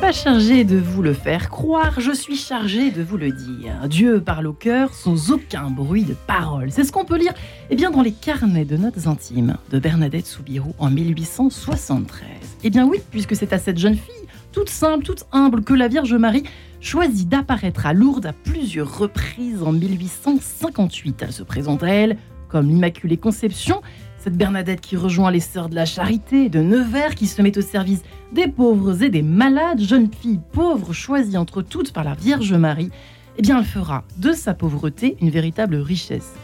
Pas chargé de vous le faire croire, je suis chargé de vous le dire. Dieu parle au cœur sans aucun bruit de parole. C'est ce qu'on peut lire eh bien, dans les carnets de notes intimes de Bernadette Soubirou en 1873. Eh bien oui, puisque c'est à cette jeune fille, toute simple, toute humble, que la Vierge Marie choisit d'apparaître à Lourdes à plusieurs reprises en 1858. Elle se présente à elle comme l'Immaculée Conception cette Bernadette qui rejoint les Sœurs de la Charité de Nevers, qui se met au service des pauvres et des malades, jeune fille pauvre choisie entre toutes par la Vierge Marie, eh bien elle fera de sa pauvreté une véritable richesse.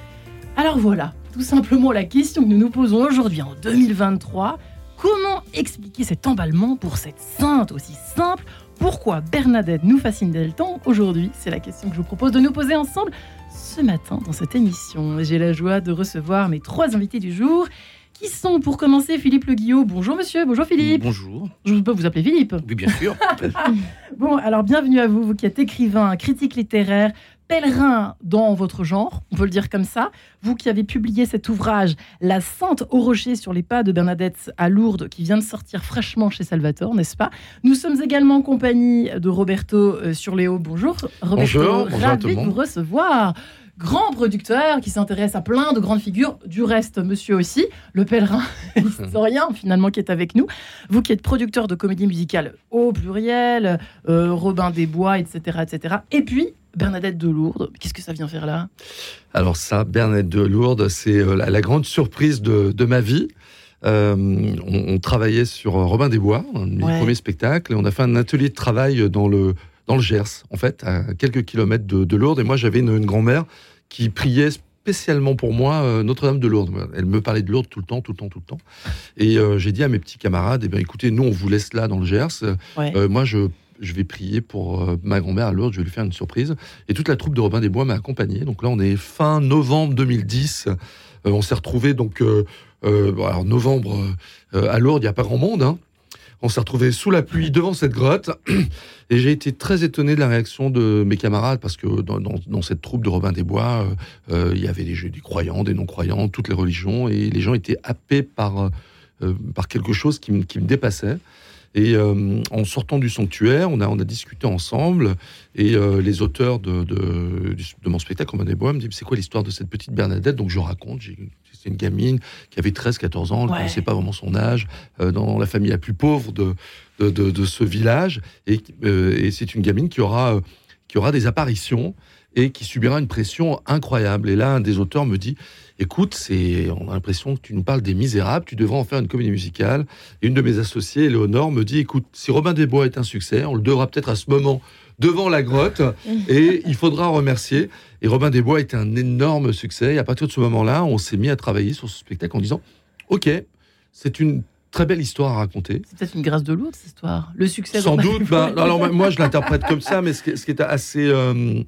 Alors voilà, tout simplement la question que nous nous posons aujourd'hui en 2023. Comment expliquer cet emballement pour cette sainte aussi simple? Pourquoi Bernadette nous fascine dès le temps aujourd'hui? C'est la question que je vous propose de nous poser ensemble ce matin dans cette émission. J'ai la joie de recevoir mes trois invités du jour qui sont pour commencer Philippe Le Guillot. Bonjour monsieur, bonjour Philippe. Bonjour. Je peux vous appeler Philippe Oui, bien sûr. bon, alors bienvenue à vous, vous qui êtes écrivain, critique littéraire, pèlerin dans votre genre, on peut le dire comme ça. Vous qui avez publié cet ouvrage, La Sainte au Rocher sur les pas de Bernadette à Lourdes, qui vient de sortir fraîchement chez Salvatore, n'est-ce pas? Nous sommes également en compagnie de Roberto euh, sur Léo. Bonjour Roberto, bonjour, ravi de vous recevoir grand producteur qui s'intéresse à plein de grandes figures. Du reste, monsieur aussi, le pèlerin historien finalement qui est avec nous. Vous qui êtes producteur de comédie musicale au pluriel, euh, Robin des Bois, etc., etc. Et puis Bernadette de Lourdes, qu'est-ce que ça vient faire là? Alors ça, Bernadette de Lourdes, c'est euh, la, grande surprise de, ma vie. Euh, on, travaillait sur Robin des Bois, un de mes premiers spectacles, et on a fait un atelier de travail dans le dans le Gers, en fait, à quelques kilomètres de, Lourdes. Et moi, j'avais une, grand-mère qui priait spécialement pour moi euh, Notre-Dame de Lourdes. Elle me parlait de Lourdes tout le temps, tout le temps, tout le temps. Et euh, j'ai dit à mes petits camarades, eh bien, écoutez, nous, on vous laisse là dans le Gers. Euh, moi, je je vais prier pour ma grand-mère à Lourdes, je vais lui faire une surprise. Et toute la troupe de Robin des Bois m'a accompagné. Donc là, on est fin novembre 2010. on s'est retrouvé donc alors novembre à Lourdes, il n'y a pas grand monde. Hein. On s'est retrouvé sous la pluie devant cette grotte et j'ai été très étonné de la réaction de mes camarades parce que dans, cette troupe de Robin des Bois, euh, euh, il y avait des, croyants, des non-croyants, toutes les religions et les gens étaient happés par, euh, par quelque chose qui, me dépassait. Et en sortant du sanctuaire, on a, on a discuté ensemble. Et les auteurs de, de, de, mon spectacle, Robin des Bois, me disent C'est quoi l'histoire de cette petite Bernadette? Donc je raconte. J'ai une gamine qui avait 13-14 ans, elle ne connaissait pas vraiment son âge, euh, dans la famille la plus pauvre de, de, ce village. Euh, et, c'est une gamine qui aura, euh, qui aura des apparitions et qui subira une pression incroyable. Et là, un des auteurs me dit Écoute, c'est, on a l'impression que tu nous parles des misérables, tu devrais en faire une comédie musicale. Et une de mes associées, Léonore, me dit Écoute, si Robin des Bois est un succès, on le devra peut-être à ce moment devant la grotte et il faudra remercier. Et Robin des Bois était un énorme succès. Et à partir de ce moment-là, on s'est mis à travailler sur ce spectacle en disant Ok, c'est une très belle histoire à raconter. C'est peut-être une grâce de lourde, cette histoire. Le succès. Sans doute. Bah, alors, moi, je l'interprète comme ça, mais ce qui, est assez euh,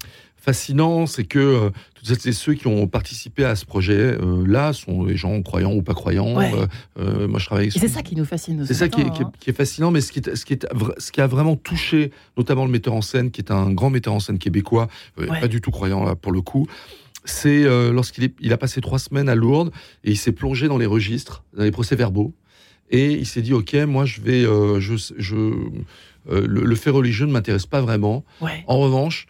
fascinant, c'est que euh, toutes ceux qui ont participé à ce projet-là euh, sont des gens croyants ou pas croyants. Euh, euh, moi, je travaille. C'est ça qui nous fascine. C'est ça qui est, qui, est, fascinant, mais ce qui, est, ce, qui est, ce qui a vraiment touché, notamment le metteur en scène, qui est un grand metteur en scène québécois, pas du tout croyant là, pour le coup. C'est lorsqu'il il a passé trois semaines à Lourdes et il s'est plongé dans les registres, dans les procès-verbaux, et il s'est dit ok, moi je vais, je, je le, fait religieux ne m'intéresse pas vraiment. En revanche,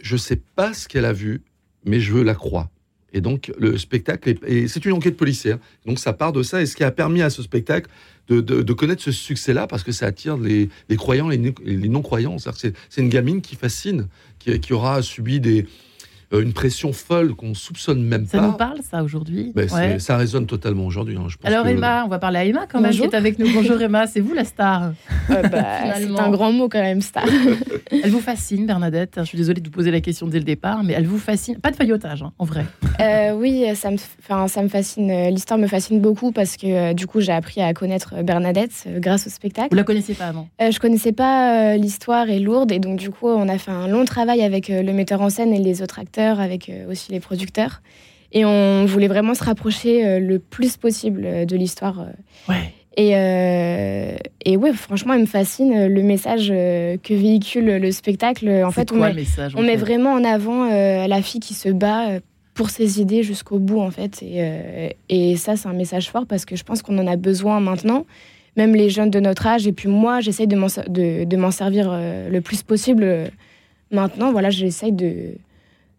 je sais pas ce qu'elle a vu, mais je veux la croire. Et donc, le spectacle, et c'est une enquête policière. Donc, ça part de ça. Et ce qui a permis à ce spectacle de, connaître ce succès-là, parce que ça attire les, croyants, les, les non-croyants. C'est une gamine qui fascine, qui aura subi des, une pression folle qu'on soupçonne même pas. Ça nous parle, ça, aujourd'hui ben, Ça résonne totalement aujourd'hui. Hein, Alors, Emma, on va parler à Emma quand même, qui est avec nous. Bonjour Emma, c'est vous la star bah, C'est un grand mot quand même, star. elle vous fascine, Bernadette Je suis désolée de vous poser la question dès le départ, mais elle vous fascine. Pas de faillotage, hein, en vrai. Euh, oui, ça me, ça me fascine. L'histoire me fascine beaucoup parce que euh, du coup, j'ai appris à connaître Bernadette grâce au spectacle. Vous la connaissiez pas avant? Je connaissais pas l'histoire est lourde et donc du coup, on a fait un long travail avec le metteur en scène et les autres acteurs avec euh, aussi les producteurs. Et on voulait vraiment se rapprocher euh, le plus possible euh, de l'histoire. Ouais. Et, et ouais, franchement, il me fascine le message que véhicule le spectacle. En fait, on, met, on met vraiment en avant la fille qui se bat pour ses idées jusqu'au bout, en fait. Et, et ça, c'est un message fort parce que je pense qu'on en a besoin maintenant. même les jeunes de notre âge. Et puis moi, j'essaye de m'en de, servir le plus possible. Maintenant, voilà, j'essaye de,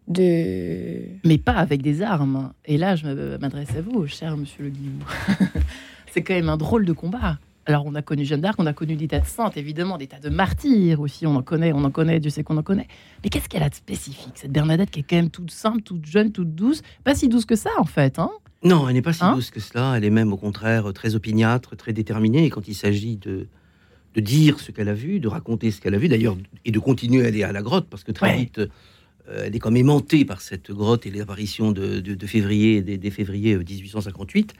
de... Mais pas avec des armes. Et là, je m'adresse à vous, cher monsieur Le Guillou. C'est quand même un drôle de combat. Alors, on a connu Jeanne d'Arc, on a connu des tas de saintes, évidemment, des tas de martyrs aussi, on en connaît, on en connaît, Dieu sait qu'on en connaît. Mais qu'est-ce qu'elle a de spécifique, cette Bernadette qui est quand même toute simple, toute jeune, toute douce? Pas si douce que ça, en fait, hein? Non, elle n'est pas si hein? douce que cela, elle est même au contraire très opiniâtre, très déterminée, et quand il s'agit de, de dire ce qu'elle a vu, de raconter ce qu'elle a vu, d'ailleurs, et de continuer à aller à la grotte, parce que très vite, euh, elle est comme aimantée par cette grotte et l'apparition de, de, février, des, des février 1858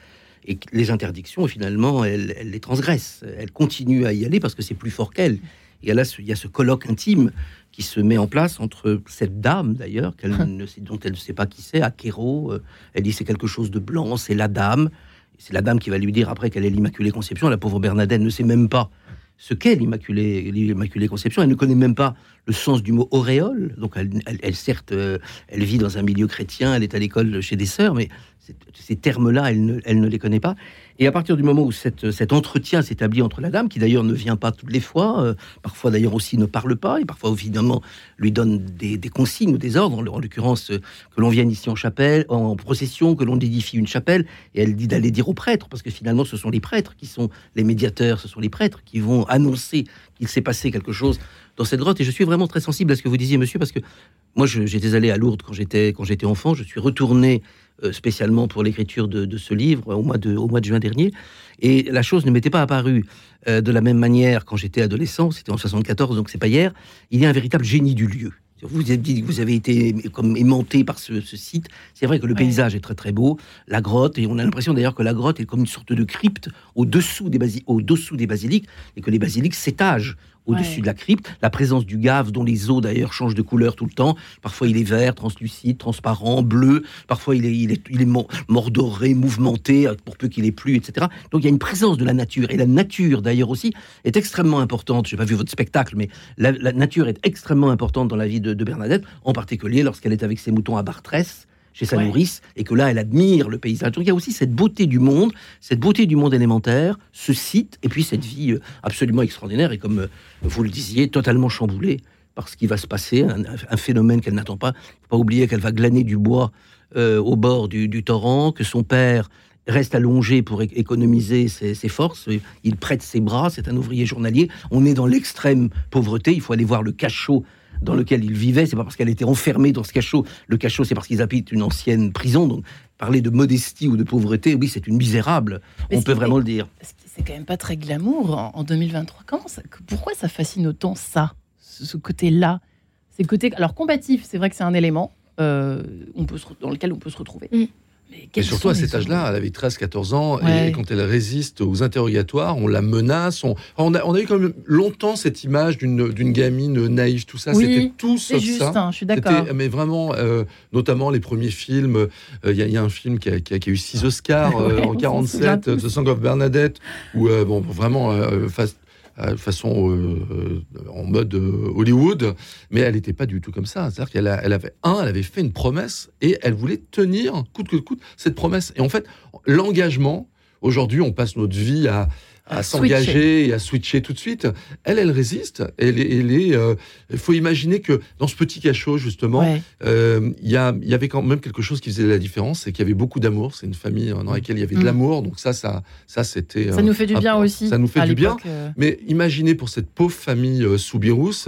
et les interdictions, finalement, elle, les transgresse. Elle continue à y aller parce que c'est plus fort qu'elle. Et là, il y a ce colloque intime qui se met en place entre cette dame, d'ailleurs, qu'elle ne sait, dont elle ne sait pas qui c'est, Akero. Euh, elle dit c'est quelque chose de blanc, c'est la dame. C'est la dame qui va lui dire après qu'elle est l'Immaculée Conception. La pauvre Bernadette ne sait même pas ce qu'est l'Immaculée Conception. Elle ne connaît même pas le sens du mot auréole. Donc, elle, certes, euh, elle vit dans un milieu chrétien, elle est à l'école chez des sœurs, mais ces termes-là, elle ne, elle ne, les connaît pas. Et à partir du moment où cette, cet entretien s'établit entre la dame, qui d'ailleurs ne vient pas toutes les fois, euh, parfois d'ailleurs aussi ne parle pas, et parfois évidemment lui donne des, consignes ou des ordres, en, l'occurrence euh, que l'on vienne ici en chapelle, en procession, que l'on édifie une chapelle, et elle dit d'aller dire aux prêtres, parce que finalement ce sont les prêtres qui sont les médiateurs, ce sont les prêtres qui vont annoncer qu'il s'est passé quelque chose dans cette grotte. Et je suis vraiment très sensible à ce que vous disiez, monsieur, parce que moi j'étais allé à Lourdes quand j'étais enfant, je suis retourné spécialement pour l'écriture de, ce livre au mois, de, au mois de juin dernier. Et la chose ne m'était pas apparue euh, de la même manière quand j'étais adolescent, c'était en 74, donc c'est pas hier. Il y a un véritable génie du lieu. Vous avez dit que vous avez été comme aimanté par ce, site. C'est vrai que le paysage est très très beau, la grotte, et on a l'impression d'ailleurs que la grotte est comme une sorte de crypte au-dessous des, au -dessous des basiliques, et que les basiliques s'étagent au-dessus de la crypte. La présence du gave, dont les os d'ailleurs changent de couleur tout le temps. Parfois il est vert, translucide, transparent, bleu. Parfois il est, il est, il est mordoré, mouvementé, euh, pour peu qu'il ait plu, etc. Donc il y a une présence de la nature. Et la nature d'ailleurs aussi est extrêmement importante. Je n'ai pas vu votre spectacle, mais la, nature est extrêmement importante dans la vie de, Bernadette, en particulier lorsqu'elle est avec ses moutons à Bartrès chez sa nourrice, et que là, elle admire le paysage. Donc il y a aussi cette beauté du monde, cette beauté du monde élémentaire, ce site, et puis cette vie euh, absolument extraordinaire, et comme euh, vous le disiez, totalement chamboulée par ce qui va se passer, un, phénomène qu'elle n'attend pas. Il faut pas oublier qu'elle va glaner du bois euh, au bord du, torrent, que son père reste allongé pour économiser ses, ses, forces. Il prête ses bras, c'est un ouvrier journalier. On est dans l'extrême pauvreté. Il faut aller voir le cachot dans lequel il vivait. C'est pas parce qu'elle était enfermée dans ce cachot. Le cachot, c'est parce qu'ils habitent une ancienne prison. Donc, parler de modestie ou de pauvreté, oui, c'est une misérable. On peut vraiment le dire. C'est quand même pas très glamour en, 2023. Comment ça, pourquoi ça fascine autant ça, ce, côté-là? Ces côtés, alors combatif, c'est vrai que c'est un élément euh, on peut dans lequel on peut se retrouver. Mm. Et surtout à cet âge-là, elle avait 13-14 ans, et quand elle résiste aux interrogatoires, on la menace. On, on, a, on a eu quand même longtemps cette image d'une gamine naïve, tout ça. C'était tout sauf juste, ça. Hein, je suis d'accord. Mais vraiment, euh, notamment les premiers films. Euh, il y, a un film qui a, qui a, eu 6 Oscars euh, en 47, The Song of Bernadette, où bon, vraiment, face, de façon euh, en mode euh, Hollywood, mais elle n'était pas du tout comme ça. C'est-à-dire qu'elle elle avait un, elle avait fait une promesse et elle voulait tenir coûte que coûte cette promesse. Et en fait, l'engagement. Aujourd'hui, on passe notre vie à, à s'engager et à switcher tout de suite. Elle, elle résiste. Elle, est. Euh, il faut imaginer que dans ce petit cachot, justement, euh, il y, y, avait quand même quelque chose qui faisait la différence, c'est qu'il y avait beaucoup d'amour. C'est une famille dans mm. laquelle il y avait de mm. l'amour. Donc ça, ça, ça, c'était. Ça nous fait du bien aussi. Ça nous fait du bien. Euh. Mais imaginez pour cette pauvre famille Soubirous,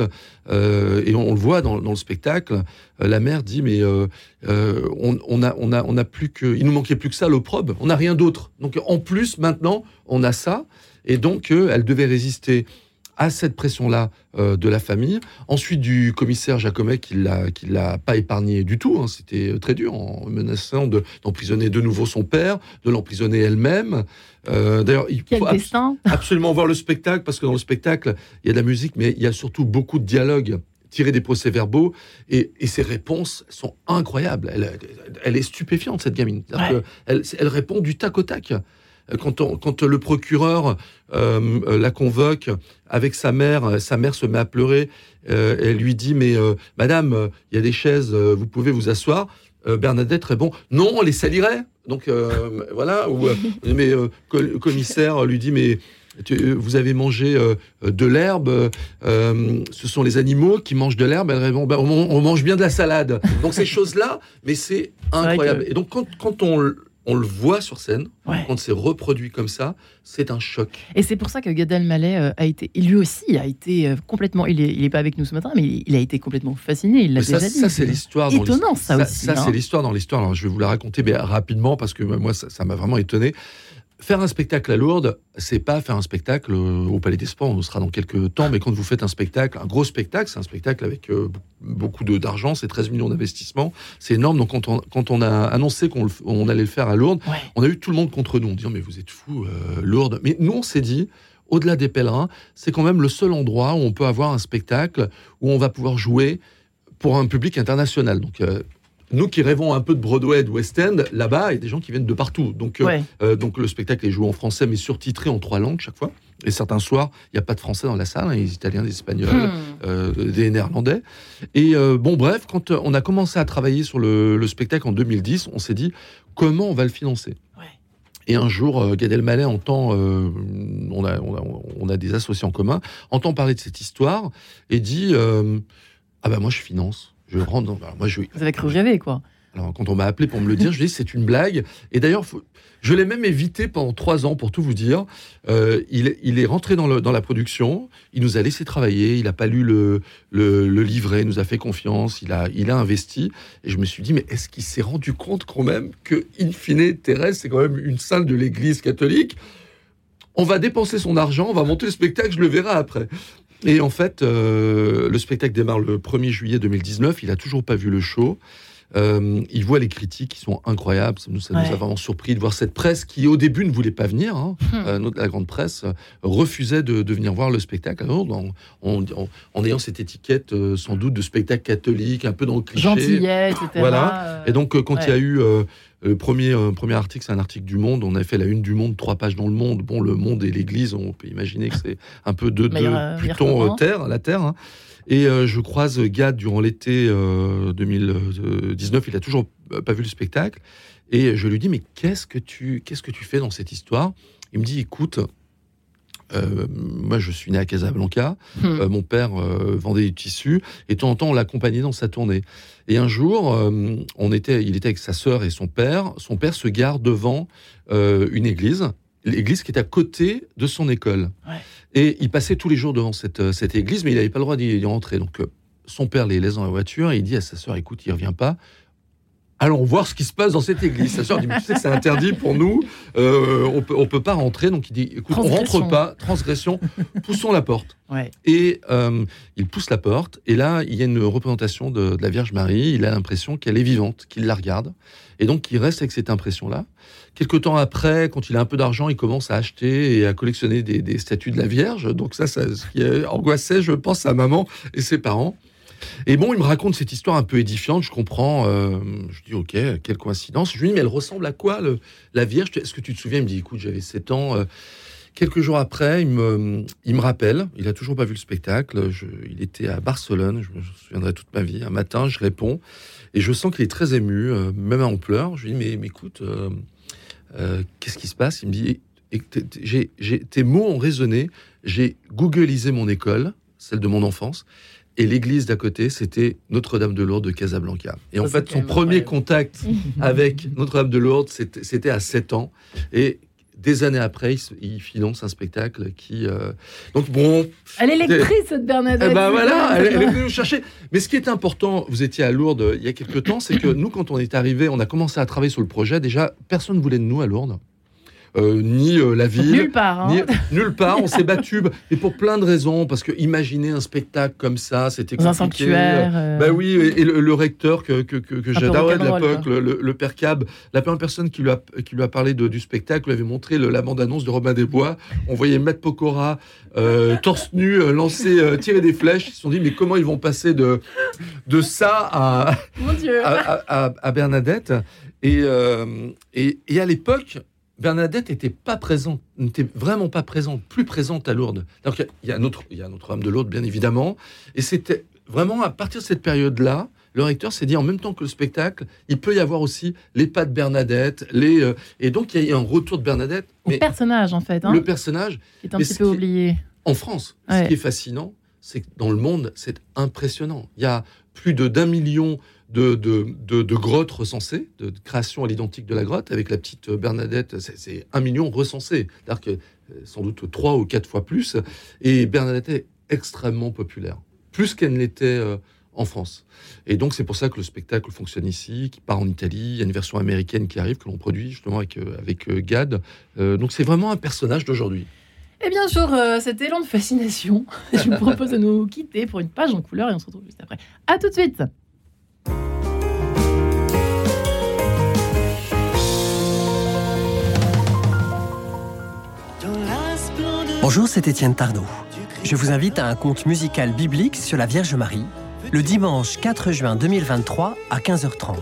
et on, le voit dans, le spectacle, la mère dit mais on, on, a, on a, on a plus que, il nous manquait plus que ça, l'opprobre. On n'a rien d'autre. Donc en plus, maintenant, on a ça. Et donc, euh, elle devait résister à cette pression-là euh, de la famille. Ensuite, du commissaire Jacomet qui l'a qui l'a pas épargné du tout. Hein. C'était euh, très dur, en menaçant d'emprisonner de, nouveau son père, de l'emprisonner elle-même. D'ailleurs, il faut absolument voir le spectacle parce que dans le spectacle, il y a de la musique, mais il y a surtout beaucoup de dialogues tirés des procès-verbaux et, et, ses réponses sont incroyables. Elle, elle est stupéfiante cette gamine. Elle, elle répond du tac au tac. Euh, quand, le procureur euh, la convoque avec sa mère, euh, sa mère se met à pleurer. elle lui dit mais Madame, il y a des chaises, vous pouvez vous asseoir. Bernadette répond non, on les salirait. Donc voilà. mais le commissaire lui dit mais euh, vous avez mangé euh, de l'herbe, ce sont les animaux qui mangent de l'herbe, ben, on, mange bien de la salade. Donc ces choses-là, mais c'est incroyable. Et donc quand, quand on on le voit sur scène, quand c'est reproduit comme ça, c'est un choc. Et c'est pour ça que Gad Elmaleh euh, a été, lui aussi a été euh, complètement, il n'est est pas avec nous ce matin, mais il a été complètement fasciné, il l'a déjà ça, dit. Ça, c'est l'histoire. Étonnant, ça, aussi. Ça, c'est hein. l'histoire dans l'histoire. Alors, je vais vous la raconter mais rapidement, parce que moi, ça m'a vraiment étonné. Faire un spectacle à Lourdes, c'est pas faire un spectacle euh, au Palais des Sports, on sera dans quelques temps, mais quand vous faites un spectacle, un gros spectacle, c'est un spectacle avec euh, beaucoup d'argent, c'est 13 millions d'investissements, c'est énorme. Donc quand on, quand on a annoncé qu'on allait le faire à Lourdes, on a eu tout le monde contre nous, en disant mais vous êtes fous, euh, Lourdes. Mais nous on s'est dit, au-delà des pèlerins, c'est quand même le seul endroit où on peut avoir un spectacle où on va pouvoir jouer pour un public international. Donc nous qui rêvons un peu de Broadway, de West End, là-bas, il y a des gens qui viennent de partout. Donc, euh, euh, donc le spectacle est joué en français, mais surtitré en trois langues chaque fois. Et certains soirs, il n'y a pas de français dans la salle, hein, des Italiens, des Espagnols, hmm. euh, des Néerlandais. Et bon, bref, quand on a commencé à travailler sur le, spectacle en 2010, on s'est dit comment on va le financer? Et un jour, Gad Elmaleh entend, on, a, on, a, des associés en commun, entend parler de cette histoire et dit Ah ben moi je finance. Je rentre dans. moi, je... Vous avez cru rêver, quoi. Alors, quand on m'a appelé pour me le dire, je dis c'est une blague. Et d'ailleurs, je l'ai même évité pendant trois ans, pour tout vous dire. Euh, il, il, est rentré dans, le, dans, la production, il nous a laissé travailler, il n'a pas lu le, le, le, livret, il nous a fait confiance, il a, il a investi. Et je me suis dit, mais est-ce qu'il s'est rendu compte quand même que, in fine, Thérèse, c'est quand même une salle de l'église catholique? On va dépenser son argent, on va monter le spectacle, je le verrai après. Et en fait, euh, le spectacle démarre le 1er juillet 2019. Il a toujours pas vu le show. Euh, il voit les critiques qui sont incroyables. Ça nous, ça nous a vraiment surpris de voir cette presse qui, au début, ne voulait pas venir. Hein. Hmm. Euh, la grande presse refusait de, venir voir le spectacle en, en, ayant cette étiquette, sans doute, de spectacle catholique, un peu dans le cliché. Gentillet, etc. Voilà. Et donc, quand il y a eu le premier, euh, premier article, c'est un article du Monde. On a fait la une du Monde, trois pages dans le Monde. Bon, le Monde et l'Église, on peut imaginer que c'est un peu de, de Pluton, euh, Terre, la Terre. Hein. Et euh, je croise Gad durant l'été 2019. Il a toujours pas vu le spectacle. Et je lui dis, mais qu'est-ce que tu, qu'est-ce que tu fais dans cette histoire? Il me dit, écoute, euh, moi, je suis né à Casablanca. Hmm. Euh, mon père euh, vendait du tissu et de temps en temps, on l'accompagnait dans sa tournée. Et un jour, on était, il était avec sa sœur et son père. Son père se gare devant une église, l'église qui est à côté de son école. Et il passait tous les jours devant cette, cette église, mais il n'avait pas le droit d'y rentrer. Donc, son père les laisse dans la voiture et il dit à sa sœur "Écoute, il revient pas allons voir ce qui se passe dans cette église. Sa soeur dit, tu sais que c'est interdit pour nous, euh, on peut, on peut pas rentrer. Donc il dit, écoute, on rentre pas, transgression, poussons la porte. Et euh, il pousse la porte, et là, il y a une représentation de, la Vierge Marie. Il a l'impression qu'elle est vivante, qu'il la regarde, et donc il reste avec cette impression-là. Quelque temps après, quand il a un peu d'argent, il commence à acheter et à collectionner des, des statues de la Vierge. Donc ça, ça ce qui angoissait, je pense, sa maman et ses parents. Et bon, il me raconte cette histoire un peu édifiante, je comprends. Euh, je dis, ok, quelle coïncidence. Je lui dis, mais elle ressemble à quoi, la Vierge? Est-ce que tu te souviens? Il me dit, écoute, j'avais 7 ans. Euh, quelques jours après, il me, il me rappelle, il a toujours pas vu le spectacle. il était à Barcelone, je me souviendrai toute ma vie. Un matin, je réponds et je sens qu'il est très ému, euh, même en pleurs. Je lui dis mais, mais écoute, qu'est-ce qui se passe? Il me dit j'ai, tes mots ont résonné. J'ai googlisé mon école, celle de mon enfance, et l'église d'à côté, c'était Notre-Dame de Lourdes de Casablanca. Et en fait, son premier contact avec Notre-Dame de Lourdes, c'était à 7 ans. Et des années après, il, finance un spectacle qui. Euh, donc bon. Elle est lectrice, cette Bernadette. Eh ben voilà, elle, est venue nous chercher. Mais ce qui est important, vous étiez à Lourdes il y a quelques temps, c'est que nous, quand on est arrivé, on a commencé à travailler sur le projet. Déjà, personne ne voulait de nous à Lourdes. Euh, ni euh, la ville. Nulle part. Hein. nulle part. On s'est battu, et pour plein de raisons, parce que imaginer un spectacle comme ça, c'était compliqué. Un sanctuaire. Euh... Bah oui, et, le, recteur que, que, que, que j'adorais de l'époque, le, père Cab, la première personne qui lui a, qui lui a parlé de, du spectacle, lui avait montré le, la bande-annonce de Robin des Bois. On voyait Matt Pokora, euh, torse nu, lancer, tirer des flèches. Ils se sont dit, mais comment ils vont passer de, de ça à, à, à, Bernadette? Et, et, et à l'époque, Bernadette n'était pas présente, n'était vraiment pas présente, plus présente à Lourdes. Donc il y a, il y a Notre-Dame de Lourdes, bien évidemment, et c'était vraiment à partir de cette période-là, le recteur s'est dit en même temps que le spectacle, il peut y avoir aussi les pas de Bernadette, les euh, et donc il y a un retour de Bernadette. Le personnage en fait. Hein, le personnage qui est un petit peu oublié. En France, ce qui est fascinant, c'est que dans le monde, c'est impressionnant. Il y a plus de d'un million de, grottes recensées, de, création à l'identique de la grotte, avec la petite Bernadette, c'est un million recensé. C'est-à-dire que euh, sans doute trois ou quatre fois plus. Et Bernadette est extrêmement populaire, plus qu'elle ne l'était euh, en France. Et donc c'est pour ça que le spectacle fonctionne ici, qui part en Italie. Il y a une version américaine qui arrive, que l'on produit justement avec, euh, avec Gad. donc c'est vraiment un personnage d'aujourd'hui. Et bien sûr, cet élan de fascination, je vous propose de nous quitter pour une page en couleur et on se retrouve juste après. À tout de suite Bonjour, c'est Étienne Tardot. Je vous invite à un conte musical biblique sur la Vierge Marie, le dimanche 4 juin 2023 à 15h30,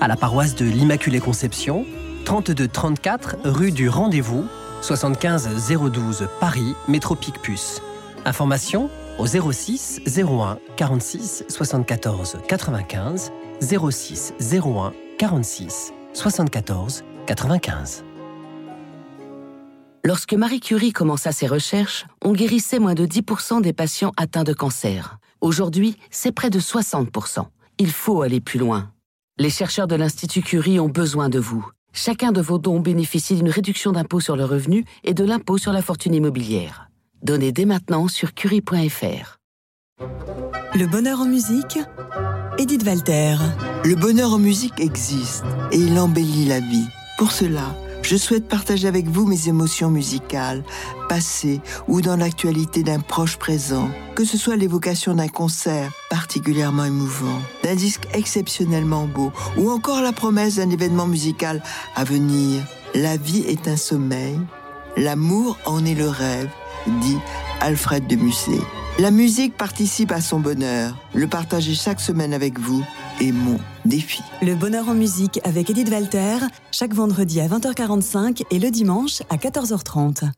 à la paroisse de l'Immaculée Conception, 32-34 rue du Rendez-vous, 75 012 Paris, métro Picpus. Information au 06 01 46 74 95 06 01 46 74 95. Lorsque Marie Curie commença ses recherches, on guérissait moins de 10% des patients atteints de cancer. Aujourd'hui, c'est près de 60%. Il faut aller plus loin. Les chercheurs de l'Institut Curie ont besoin de vous. Chacun de vos dons bénéficie d'une réduction d'impôt sur le revenu et de l'impôt sur la fortune immobilière. Donnez dès maintenant sur curie.fr. Le bonheur en musique Edith Walter. Le bonheur en musique existe et il embellit la vie. Pour cela, je souhaite partager avec vous mes émotions musicales, passées ou dans l'actualité d'un proche présent, que ce soit l'évocation d'un concert particulièrement émouvant, d'un disque exceptionnellement beau, ou encore la promesse d'un événement musical à venir. La vie est un sommeil, l'amour en est le rêve, dit Alfred de Musset. La musique participe à son bonheur. Le partager chaque semaine avec vous est mon défi. Le bonheur en musique avec Edith Walter, chaque vendredi à 20h45 et le dimanche à 14h30.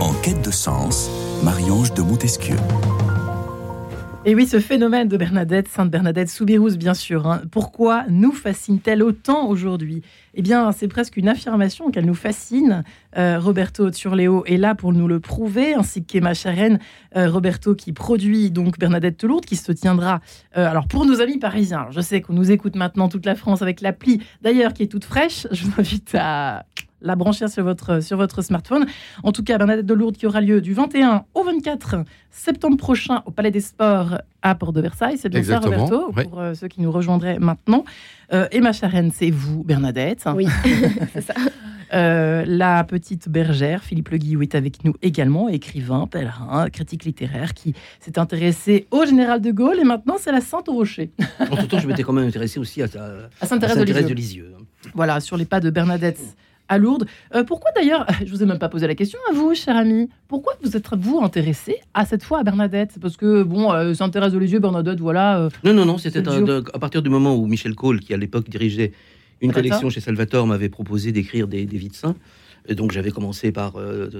En quête de sens, Marie-Ange de Montesquieu. Et oui, ce phénomène de Bernadette, Sainte Bernadette Soubirous, bien sûr, hein. pourquoi nous fascine-t-elle autant aujourd'hui? Eh bien, c'est presque une affirmation qu'elle nous fascine. Euh, Roberto Turleo est là pour nous le prouver, ainsi qu'Emma Charen, euh, Roberto qui produit donc Bernadette Toulourde, qui se tiendra, euh, alors pour nos amis parisiens, je sais qu'on nous écoute maintenant toute la France avec l'appli, d'ailleurs qui est toute fraîche, je vous invite à la brancher sur votre, sur votre smartphone. En tout cas, Bernadette de Lourdes qui aura lieu du 21 au 24 septembre prochain au Palais des Sports à Port de Versailles. C'est bien ça, Roberto, pour euh, ceux qui nous rejoindraient maintenant. Euh, Emma Charenne, c'est vous, Bernadette. Oui, c'est ça. Euh, la petite bergère, Philippe Le Guillou, est avec nous également, écrivain, pèlerin, critique littéraire, qui s'est intéressé au général de Gaulle et maintenant c'est la Sainte Rocher. En tout temps, je m'étais quand même intéressé aussi à, à Sainte-Thérèse de Lisieux. Voilà, sur les pas de Bernadette à Lourdes. Euh, pourquoi d'ailleurs, je vous ai même pas posé la question à vous, cher ami, pourquoi vous êtes vous intéressé à cette fois à Bernadette? Parce que bon, euh, s'intéresse de les yeux, Bernadette, voilà. Euh, non, non, non, c'était à, partir du moment où Michel Cole, qui à l'époque dirigeait une collection chez Salvatore, m'avait proposé d'écrire des, des, vies de saints. Et donc j'avais commencé par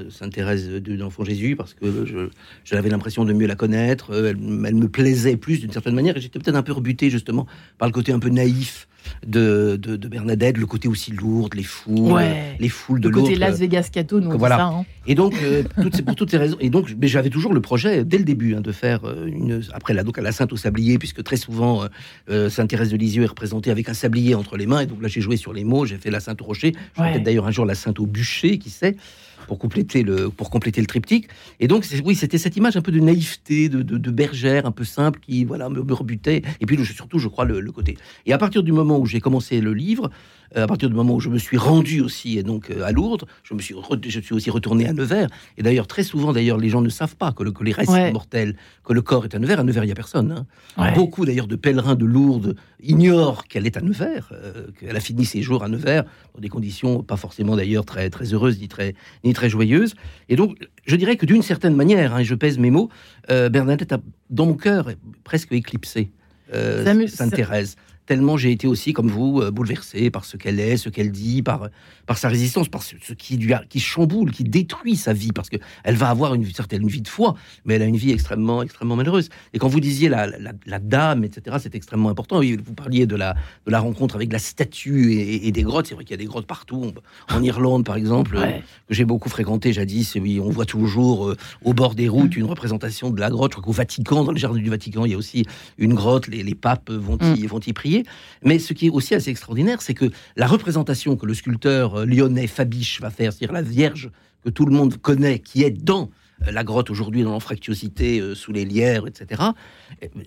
Sainte Thérèse de l'Enfant Jésus parce que j'avais l'impression de mieux la connaître. Elle, elle me plaisait plus d'une certaine manière et j'étais peut-être un peu rebuté justement par le côté un peu naïf de, de, Bernadette, le côté aussi lourd, les foules, les foules de Le côté Las Vegas Cato, nous voilà. ça. Hein. Et donc, euh, pour toutes ces raisons, et donc, mais j'avais toujours le projet dès le début hein, de faire euh, une après la donc à la Sainte au sablier, puisque très souvent euh, Sainte Thérèse de Lisieux est représentée avec un sablier entre les mains. Et donc là, j'ai joué sur les mots, j'ai fait la Sainte au rocher, je peut-être d'ailleurs un jour la Sainte au bûcher, qui sait pour compléter le, pour compléter le triptyque. Et donc, oui, c'était cette image un peu de naïveté, de, de, bergère un peu simple qui, voilà, me, rebutait. Et puis, surtout, je crois, le, le, côté. Et à partir du moment où j'ai commencé le livre, euh, à partir du moment où je me suis rendu aussi et donc euh, à Lourdes, je me suis, je suis aussi retourné à Nevers. Et d'ailleurs, très souvent, d'ailleurs, les gens ne savent pas que, le, que les restes mortels, que le corps est à Nevers. À Nevers, il n'y a personne. Hein. Beaucoup d'ailleurs de pèlerins de Lourdes ignorent qu'elle est à Nevers, euh, qu'elle a fini ses jours à Nevers dans des conditions pas forcément d'ailleurs très très heureuses ni très ni très joyeuses. Et donc, je dirais que d'une certaine manière, hein, je pèse mes mots, Bernadette a dans mon cœur presque éclipsé Sainte Thérèse tellement j'ai été aussi, comme vous, euh, bouleversé par ce qu'elle est, ce qu'elle dit, par, par sa résistance, par ce, qui, lui qui chamboule, qui détruit sa vie, parce qu'elle va avoir une certaine vie de foi, mais elle a une vie extrêmement, extrêmement malheureuse. Et quand vous disiez la, la, dame, etc., c'est extrêmement important. Oui, vous parliez de la, de la rencontre avec la statue et, des grottes. C'est vrai qu'il y a des grottes partout. En Irlande, par exemple, que j'ai beaucoup fréquenté jadis, oui, on voit toujours euh, au bord des routes une représentation de la grotte. Je crois qu'au Vatican, dans le jardin du Vatican, il y a aussi une grotte. Les, les papes vont y, mm. vont y prier? Mais ce qui est aussi assez extraordinaire, c'est que la représentation que le sculpteur euh, lyonnais Fabiche va faire, c'est-à-dire la Vierge que tout le monde connaît, qui est dans euh, la grotte aujourd'hui dans l'anfractuosité euh, sous les lierres, etc.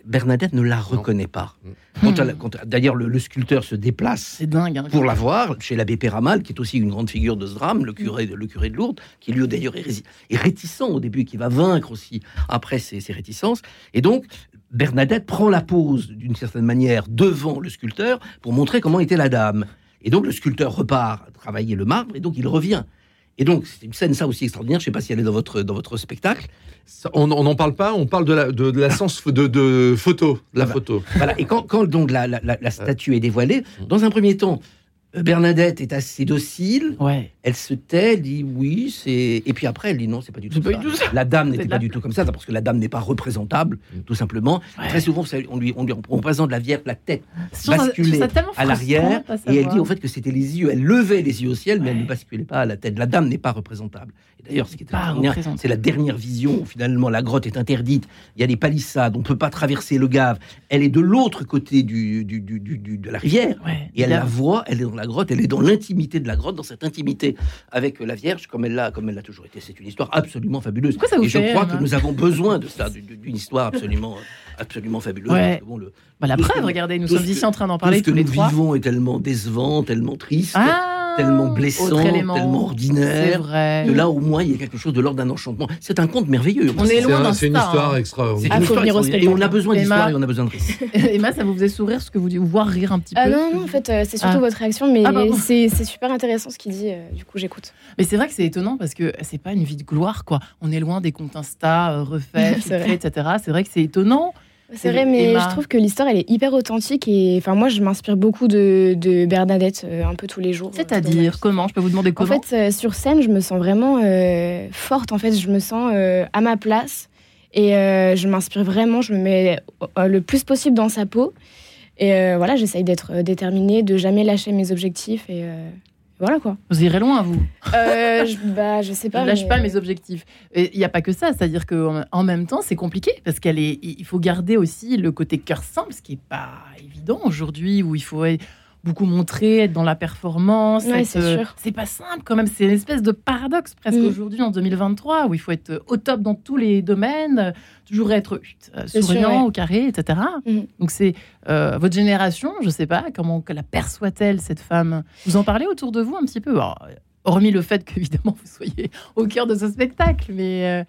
Bernadette ne la reconnaît pas. Mm. D'ailleurs, le, sculpteur se déplace dingue, hein, pour la voir chez l'abbé Péramal, qui est aussi une grande figure de ce drame, le curé, le curé de Lourdes, qui lui d'ailleurs est, est, réticent au début, qui va vaincre aussi après ses, ses réticences. Et donc, Bernadette prend la pose d'une certaine manière devant le sculpteur pour montrer comment était la dame. Et donc le sculpteur repart travailler le marbre et donc il revient. Et donc c'est une scène ça aussi extraordinaire. Je ne sais pas si elle est dans votre dans votre spectacle. on n'en parle pas. On parle de la de, la sens de, de, photo, la photo. Voilà. Et quand, quand donc la, la statue est dévoilée, dans un premier temps, Bernadette est assez docile. Ouais. Elle se tait, elle dit oui, c'est. Et puis après, elle dit non, c'est pas du tout, ça. La dame n'était pas du tout comme ça, parce que la dame n'est pas représentable, mm. tout simplement. Très souvent, on lui, on lui représente la Vierge, la tête basculée à l'arrière, et elle dit en fait que c'était les yeux. Elle levait les yeux au ciel, mais elle ne basculait pas à la tête. La dame n'est pas représentable. Et d'ailleurs, ce qui c'est la dernière vision où finalement la grotte est interdite. Il y a des palissades, on ne peut pas traverser le Gave. Elle est de l'autre côté du, du, du, de la rivière, et elle la voit. Elle est dans la grotte, elle est dans l'intimité de la grotte, dans cette intimité avec la Vierge, comme elle l'a, comme elle l'a toujours été. C'est une histoire absolument fabuleuse. et je crois que nous avons besoin de ça, d'une histoire absolument, absolument fabuleuse. le, bah, la preuve, regardez, nous sommes ici en train d'en parler tous les trois. Ce que nous vivons est tellement décevant, tellement triste. Ah tellement blessant, tellement ordinaire, vrai. que là au moins il y a quelque chose de l'ordre d'un enchantement. C'est un conte merveilleux. On est loin C'est une histoire extraordinaire. Et on a besoin d'histoire et on a besoin de risque. Emma, ça vous faisait sourire ce que vous dites, voir rire un petit ah peu Non, non, en fait, euh, c'est surtout ah. votre réaction, mais ah, c'est super intéressant ce qu'il dit. Euh, du coup, j'écoute. Mais c'est vrai que c'est étonnant parce que c'est pas une vie de gloire, quoi. On est loin des comptes Insta euh, refaits, etc. C'est vrai que c'est étonnant. C'est vrai, mais je trouve que l'histoire, elle est hyper authentique. Et enfin, moi, je m'inspire beaucoup de, Bernadette euh, un peu tous les jours. C'est-à-dire, comment? Je peux vous demander comment? En fait, euh, sur scène, je me sens vraiment euh, forte. En fait, je me sens à ma place. Et je m'inspire vraiment. Je me mets le plus possible dans sa peau. Et voilà, j'essaye d'être déterminée, de jamais lâcher mes objectifs. Et voilà quoi. Vous irez loin, vous euh, je, bah, je sais pas. Je lâche pas mes objectifs. Il n'y a pas que ça, c'est-à-dire qu'en même temps, c'est compliqué parce qu'elle est. Il faut garder aussi le côté cœur simple, ce qui est pas évident aujourd'hui, où il faut beaucoup montrer, être dans la performance. c'est pas simple quand même. C'est une espèce de paradoxe presque mm. aujourd'hui en 2023 où il faut être au top dans tous les domaines, toujours être euh, souriant, au carré, etc. Mm. Donc c'est euh, votre génération, je sais pas comment la perçoit-elle cette femme? Vous en parlez autour de vous un petit peu, hormis le fait qu'évidemment vous soyez au cœur de ce spectacle, mais euh,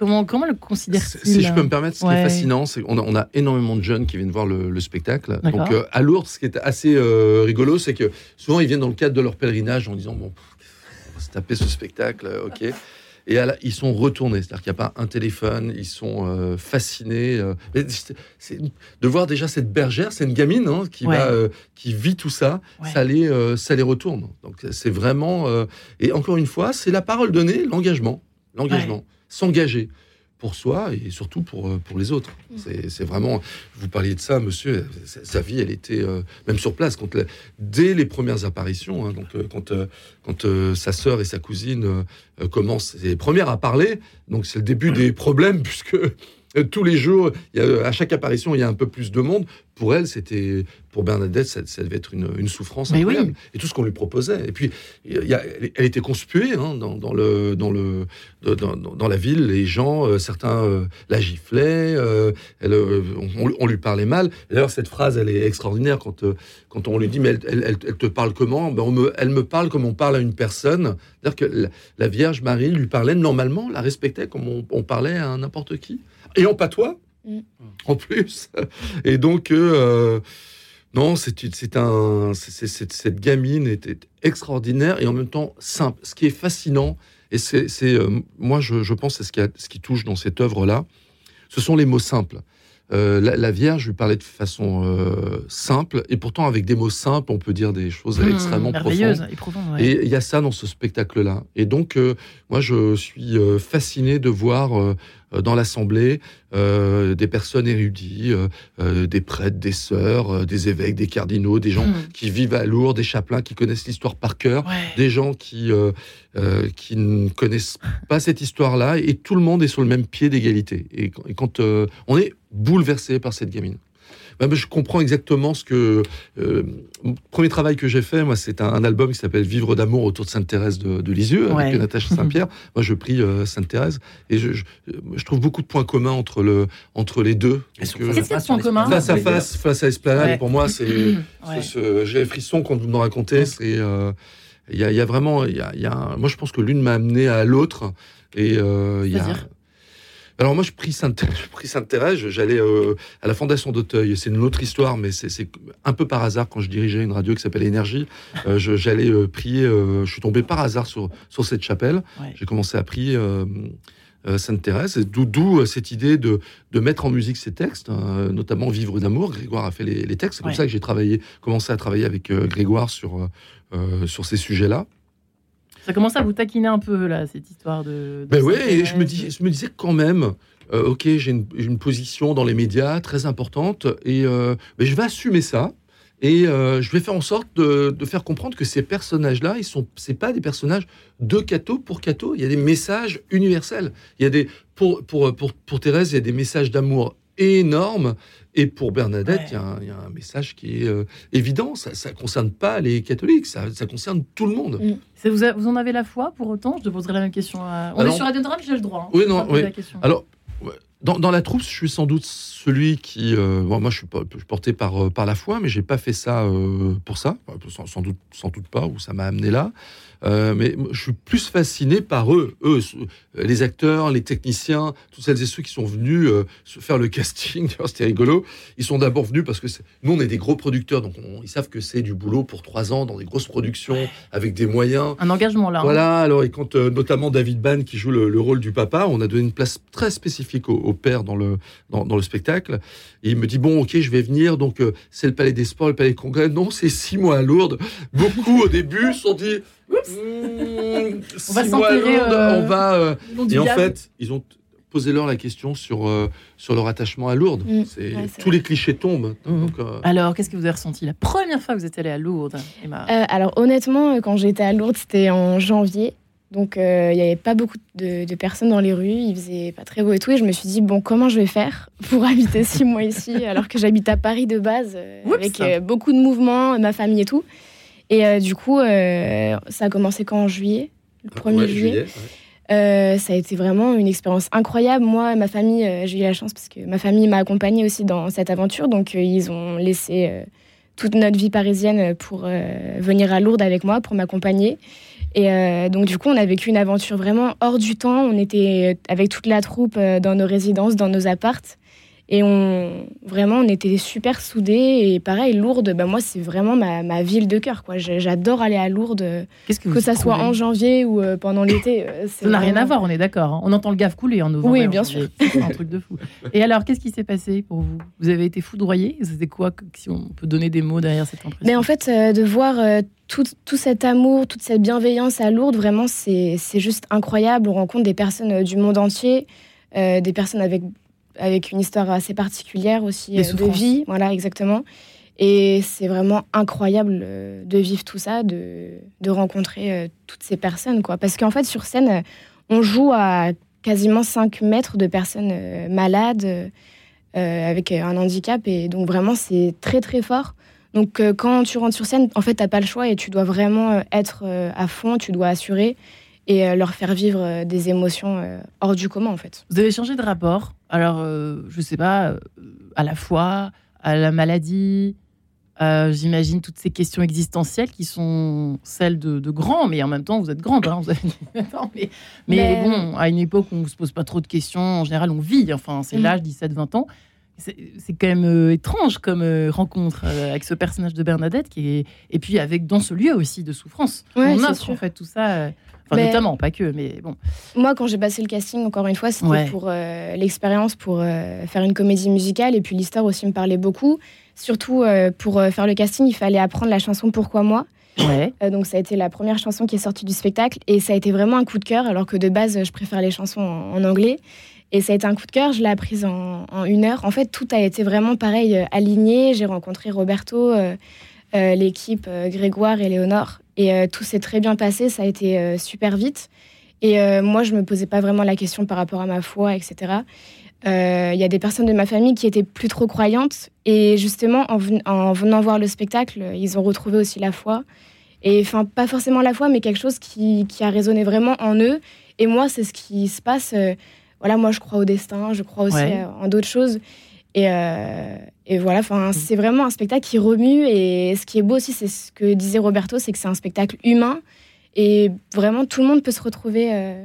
Comment, comment le considère-t-il Si je peux me permettre, ce qui est fascinant, c'est qu'on a, on a énormément de jeunes qui viennent voir le, spectacle. Donc, euh, à Lourdes, ce qui est assez euh, rigolo, c'est que souvent, ils viennent dans le cadre de leur pèlerinage en disant Bon, on va se taper ce spectacle, euh, ok. Et ils sont retournés, c'est-à-dire qu'il n'y a pas un téléphone, ils sont fascinés. de voir déjà cette bergère, c'est une gamine hein, qui, va, qui vit tout ça, ça, les, ça les retourne. Donc c'est vraiment. et encore une fois, c'est la parole donnée, l'engagement. L'engagement s'engager pour soi et surtout pour, euh, pour les autres. Mm. C'est vraiment, vous parliez de ça, monsieur, sa vie, elle était euh, même sur place, quand dès les premières apparitions, hein, donc, euh, quand, quand sa sœur et sa cousine commencent les premières à parler, donc c'est le début des problèmes, puisque tous les jours, il y a, à chaque apparition, il y a un peu plus de monde. Pour elle, c'était, pour Bernadette, ça, devait être une, une souffrance incroyable. Et tout ce qu'on lui proposait. Et puis, y a, elle était conspuée hein, dans, dans, le, dans, le, dans, dans, la ville. Les gens, euh, certains euh, la giflaient, euh, elle, on, lui parlait mal. D'ailleurs, cette phrase, elle est extraordinaire quand, quand on lui dit, mais elle, elle, te parle comment? Ben on me, Elle me parle comme on parle à une personne. C'est-à-dire que la, Vierge Marie lui parlait normalement, la respectait comme on, on parlait à n'importe qui et en patois, mm. en plus. Et donc, euh, non, c'est un, cette gamine était extraordinaire et en même temps simple. Ce qui est fascinant, et c'est, euh, moi, je, pense, c'est ce qui, ce qui touche dans cette œuvre-là, ce sont les mots simples. la, Vierge lui parlait de façon simple, et pourtant avec des mots simples, on peut dire des choses mmh, extrêmement profondes. Et il y a ça dans ce spectacle-là. Et donc, moi, je suis fasciné de voir euh, dans l'Assemblée euh, des personnes érudies, euh, des prêtres, des sœurs, des évêques, des cardinaux, des gens hmm. qui vivent à Lourdes, des chapelains qui connaissent l'histoire par cœur, des gens qui, qui ne connaissent pas cette histoire-là, et tout le monde est sur le même pied d'égalité. Et, quand on est bouleversé par cette gamine. Bah, je comprends exactement ce que. Euh, le premier travail que j'ai fait, moi, c'est un, album qui s'appelle Vivre d'amour autour de Sainte-Thérèse de, Lisieux, avec Natacha Saint-Pierre. moi, je prie euh, Sainte-Thérèse et je, je, trouve beaucoup de points communs entre, le, entre les deux. Qu'est-ce qu'il y a de points communs Face à face, face à Esplanade, pour moi, c'est. J'ai les frissons quand vous me racontez. C'est. Euh, il y, a, y, a vraiment. Y a, y a moi, je pense que l'une m'a amené à l'autre. Et il y a. Alors moi, je prie Sainte-Thérèse, j'allais euh, à la Fondation d'Auteuil. C'est une autre histoire, mais c'est un peu par hasard quand je dirigeais une radio qui s'appelle Énergie. Euh, j'allais euh, prier, je suis tombé par hasard sur, sur cette chapelle. J'ai commencé à prier Sainte-Thérèse, d'où cette idée de, de, mettre en musique ces textes, hein, notamment Vivre d'amour. Grégoire a fait les, textes. C'est comme ça que j'ai travaillé, commencé à travailler avec Grégoire sur, sur ces sujets-là. Ça commence à vous taquiner un peu, là, cette histoire de. ben oui, et je me, dis, je me disais quand même, euh, ok, j'ai une, position dans les médias très importante, et euh, ben, je vais assumer ça. Et euh, je vais faire en sorte de, faire comprendre que ces personnages-là, ils sont, c'est pas des personnages de Cato pour Cato. Il y a des messages universels. Il y a des, pour, pour, pour, pour Thérèse, il y a des messages d'amour énormes et pour Bernadette, il y, a un message qui est euh, évident. Ça ne concerne pas les catholiques, ça, concerne tout le monde. Mm. Vous, vous, en avez la foi pour autant? Je te poserai la même question. On est sur Radio Drame, j'ai le droit. Hein, oui, non, oui. Alors, dans, la troupe, je suis sans doute celui qui. Euh, moi, je suis, porté par, euh, par la foi, mais j'ai pas fait ça pour ça. sans, doute, sans doute pas, où ça m'a amené là. Euh, mais je suis plus fasciné par eux, eux, les acteurs, les techniciens, tous celles et ceux qui sont venus euh, faire le casting. C'était rigolo. Ils sont d'abord venus parce que nous, on est des gros producteurs, donc ils savent que c'est du boulot pour trois ans dans des grosses productions avec des moyens. Un engagement là. Hein. Voilà. Alors, et quand euh, notamment David Ban qui joue le, rôle du papa, on a donné une place très spécifique au, père dans le dans, le spectacle. Et il me dit bon, ok, je vais venir. Donc c'est le Palais des Sports, le Palais des Congrès. Non, c'est six mois à Lourdes. Beaucoup au début se sont dit Mmh, on va s'enterrer. Euh, on va. Euh, et en fait, ils ont posé leur la question sur, euh, sur leur attachement à Lourdes. Mmh. tous les clichés tombent. Mmh. alors, qu'est-ce que vous avez ressenti la première fois que vous êtes allé à Lourdes, Emma? Alors, honnêtement, quand j'étais à Lourdes, c'était en janvier. Donc, il n'y avait pas beaucoup de, personnes dans les rues. Il faisait pas très beau et tout. Et je me suis dit, bon, comment je vais faire pour habiter six mois ici, alors que j'habite à Paris de base, avec beaucoup de mouvements, ma famille et tout. Et euh, du coup, euh, ça a commencé quand en juillet, le 1er juillet. Euh, ça a été vraiment une expérience incroyable. Moi, ma famille, j'ai eu la chance parce que ma famille m'a accompagnée aussi dans cette aventure. Donc, ils ont laissé toute notre vie parisienne pour venir à Lourdes avec moi, pour m'accompagner. Et donc, du coup, on a vécu une aventure vraiment hors du temps. On était avec toute la troupe dans nos résidences, dans nos appartes. Et on, vraiment, on était super soudés. Et pareil, Lourdes, bah moi, c'est vraiment ma, ma, ville de cœur. Quoi. J'adore aller à Lourdes, que, que ça soit en janvier ou euh, pendant l'été. Euh, ça n'a rien à voir, on est d'accord. Hein. On entend le gave couler en novembre. Oui, bien sûr. C'est un truc de fou. Et alors, qu'est-ce qui s'est passé pour vous? Vous avez été foudroyé? C'était quoi, si on peut donner des mots derrière cette impression? Mais en fait, euh, de voir tout, tout, cet amour, toute cette bienveillance à Lourdes, vraiment, c'est juste incroyable. On rencontre des personnes du monde entier. des personnes avec avec une histoire assez particulière aussi euh, de vie. Voilà, exactement. Et c'est vraiment incroyable euh, de vivre tout ça, de, de rencontrer euh, toutes ces personnes. Quoi. Parce qu'en fait, sur scène, on joue à quasiment 5 mètres de personnes malades, avec un handicap. Et donc, vraiment, c'est très, très fort. Donc, quand tu rentres sur scène, en fait, tu n'as pas le choix et tu dois vraiment être à fond, tu dois assurer et euh, leur faire vivre euh, des émotions euh, hors du commun en fait. Vous avez changé de rapport, alors je sais pas, à la foi, à la maladie, j'imagine toutes ces questions existentielles qui sont celles de, grands, mais en même temps, vous êtes grande. Hein, vous avez... mais, bon, à une époque où on ne se pose pas trop de questions, en général, on vit. Enfin, c'est mm. l'âge 17-20 ans. C'est quand même étrange comme rencontre avec ce personnage de Bernadette, qui est... et puis avec dans ce lieu aussi de souffrance. on offre en fait tout ça Enfin, notamment, pas que, mais bon. Moi, quand j'ai passé le casting, encore une fois, c'était pour l'expérience, pour faire une comédie musicale. Et puis l'histoire aussi me parlait beaucoup. Surtout, pour faire le casting, il fallait apprendre la chanson Pourquoi moi? Ouais. donc ça a été la première chanson qui est sortie du spectacle et ça a été vraiment un coup de cœur alors que de base je préfère les chansons en anglais. Et ça a été un coup de cœur, je l'ai apprise en, une heure. En fait, tout a été vraiment pareil, euh, aligné. J'ai rencontré Roberto, euh, euh, l'équipe Grégoire et Léonore. Et tout s'est très bien passé, ça a été super vite. Et moi, je me posais pas vraiment la question par rapport à ma foi, etc. Il y a des personnes de ma famille qui étaient plus trop croyantes. Et justement, en, en venant voir le spectacle, ils ont retrouvé aussi la foi. Et enfin, pas forcément la foi, mais quelque chose qui, qui a résonné vraiment en eux. Et moi, c'est ce qui se passe voilà, moi, je crois au destin, je crois aussi euh, en d'autres choses. Et, euh, et voilà, mm. c'est vraiment un spectacle qui remue. Et ce qui est beau aussi, c'est ce que disait Roberto, c'est que c'est un spectacle humain. Et vraiment, tout le monde peut se retrouver. Euh,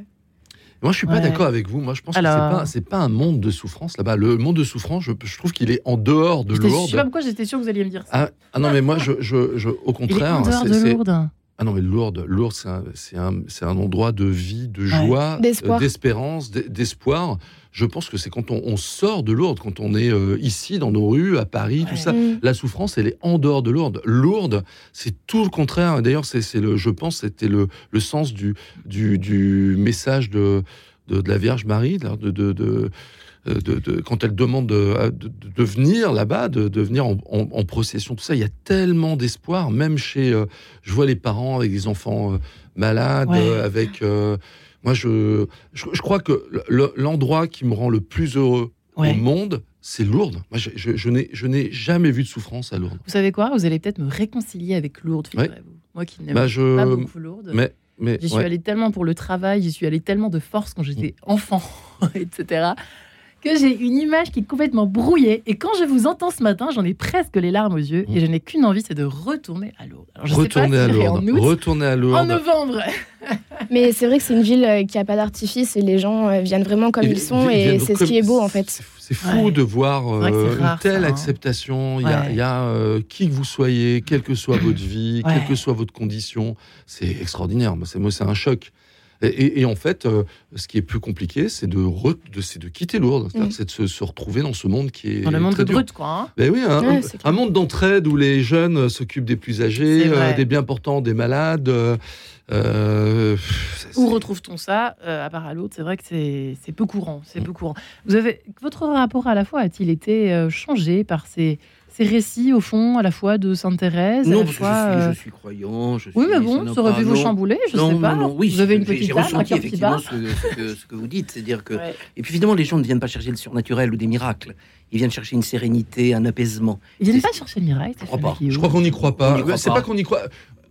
moi, je suis pas d'accord avec vous. Moi, je pense Alors... que c'est pas, pas un monde de souffrance là-bas. Le monde de souffrance, je, je trouve qu'il est en dehors de Lourdes. Je sais pas pourquoi j'étais sûr que vous alliez me dire ça. Ah, ah non, mais moi, je, je, je au contraire. Il est en dehors de Lourdes. Ah non, mais Lourdes, Lourdes c'est un, un, endroit de vie, de joie, euh, d'espérance, d'espoir. Je pense que c'est quand on, sort de Lourdes, quand on est euh, ici, dans nos rues, à Paris, tout ça. Mm. La souffrance, elle est en dehors de Lourdes. Lourdes, c'est tout le contraire. D'ailleurs, c'est le, je pense, c'était le, le, sens du, du, du message de, de, la Vierge Marie, de, de euh, de, quand elle demande de, de, venir là-bas, de, venir en, procession, tout ça, il y a tellement d'espoir, même chez, euh, je vois les parents avec des enfants euh, malades, avec, moi je, je, crois que l'endroit qui me rend le plus heureux au monde, c'est Lourdes. Moi, je, je, n'ai jamais vu de souffrance à Lourdes. Vous savez quoi? Vous allez peut-être me réconcilier avec Lourdes, figurez-vous. Moi qui n'aime bah, pas beaucoup Lourdes. Mais, mais, j'y suis allée tellement pour le travail, j'y suis allée tellement de force quand j'étais mm. enfant, etc que j'ai une image qui est complètement brouillée. Et quand je vous entends ce matin, j'en ai presque les larmes aux yeux et je n'ai qu'une envie, c'est de retourner à Lourdes. retourner à Lourdes. En retourner à Lourdes. En novembre. Mais c'est vrai que c'est une ville euh, qui n'a pas d'artifice et les gens euh, viennent vraiment comme ils, sont et c'est ce qui est beau en fait. C'est fou de voir euh, une telle hein. acceptation. Il y a, qui que vous soyez, quelle que soit votre vie, quelle que soit votre condition. C'est extraordinaire. Moi, c'est un choc. Et, en fait, euh, ce qui est plus compliqué, c'est de, de, de quitter Lourdes, mm. c'est de se, retrouver dans ce monde qui est. Dans le monde de brut, quoi. Hein. Ben oui, un, monde d'entraide où les jeunes s'occupent des plus âgés, euh, des bien portants, des malades. Euh, où retrouve-t-on ça À part à l'autre, c'est vrai que c'est peu courant. C'est mm. peu courant. Vous avez votre rapport à la fois a-t-il été changé par ces ces récits, au fond, à la fois de Sainte Thérèse Non, parce que je, suis, je suis croyant. Je oui, mais bon, ça aurait pu vous chambouler, je ne sais pas. Non, oui, vous avez une petite âme, un effectivement ce que, ce, que, vous dites. C'est-à-dire que. Et puis évidemment, les gens ne viennent pas chercher le surnaturel ou des miracles. Ils viennent chercher une sérénité, un apaisement. Ils viennent pas chercher le miracle. Je crois pas. Je crois qu'on n'y croit pas. C'est pas qu'on y croit.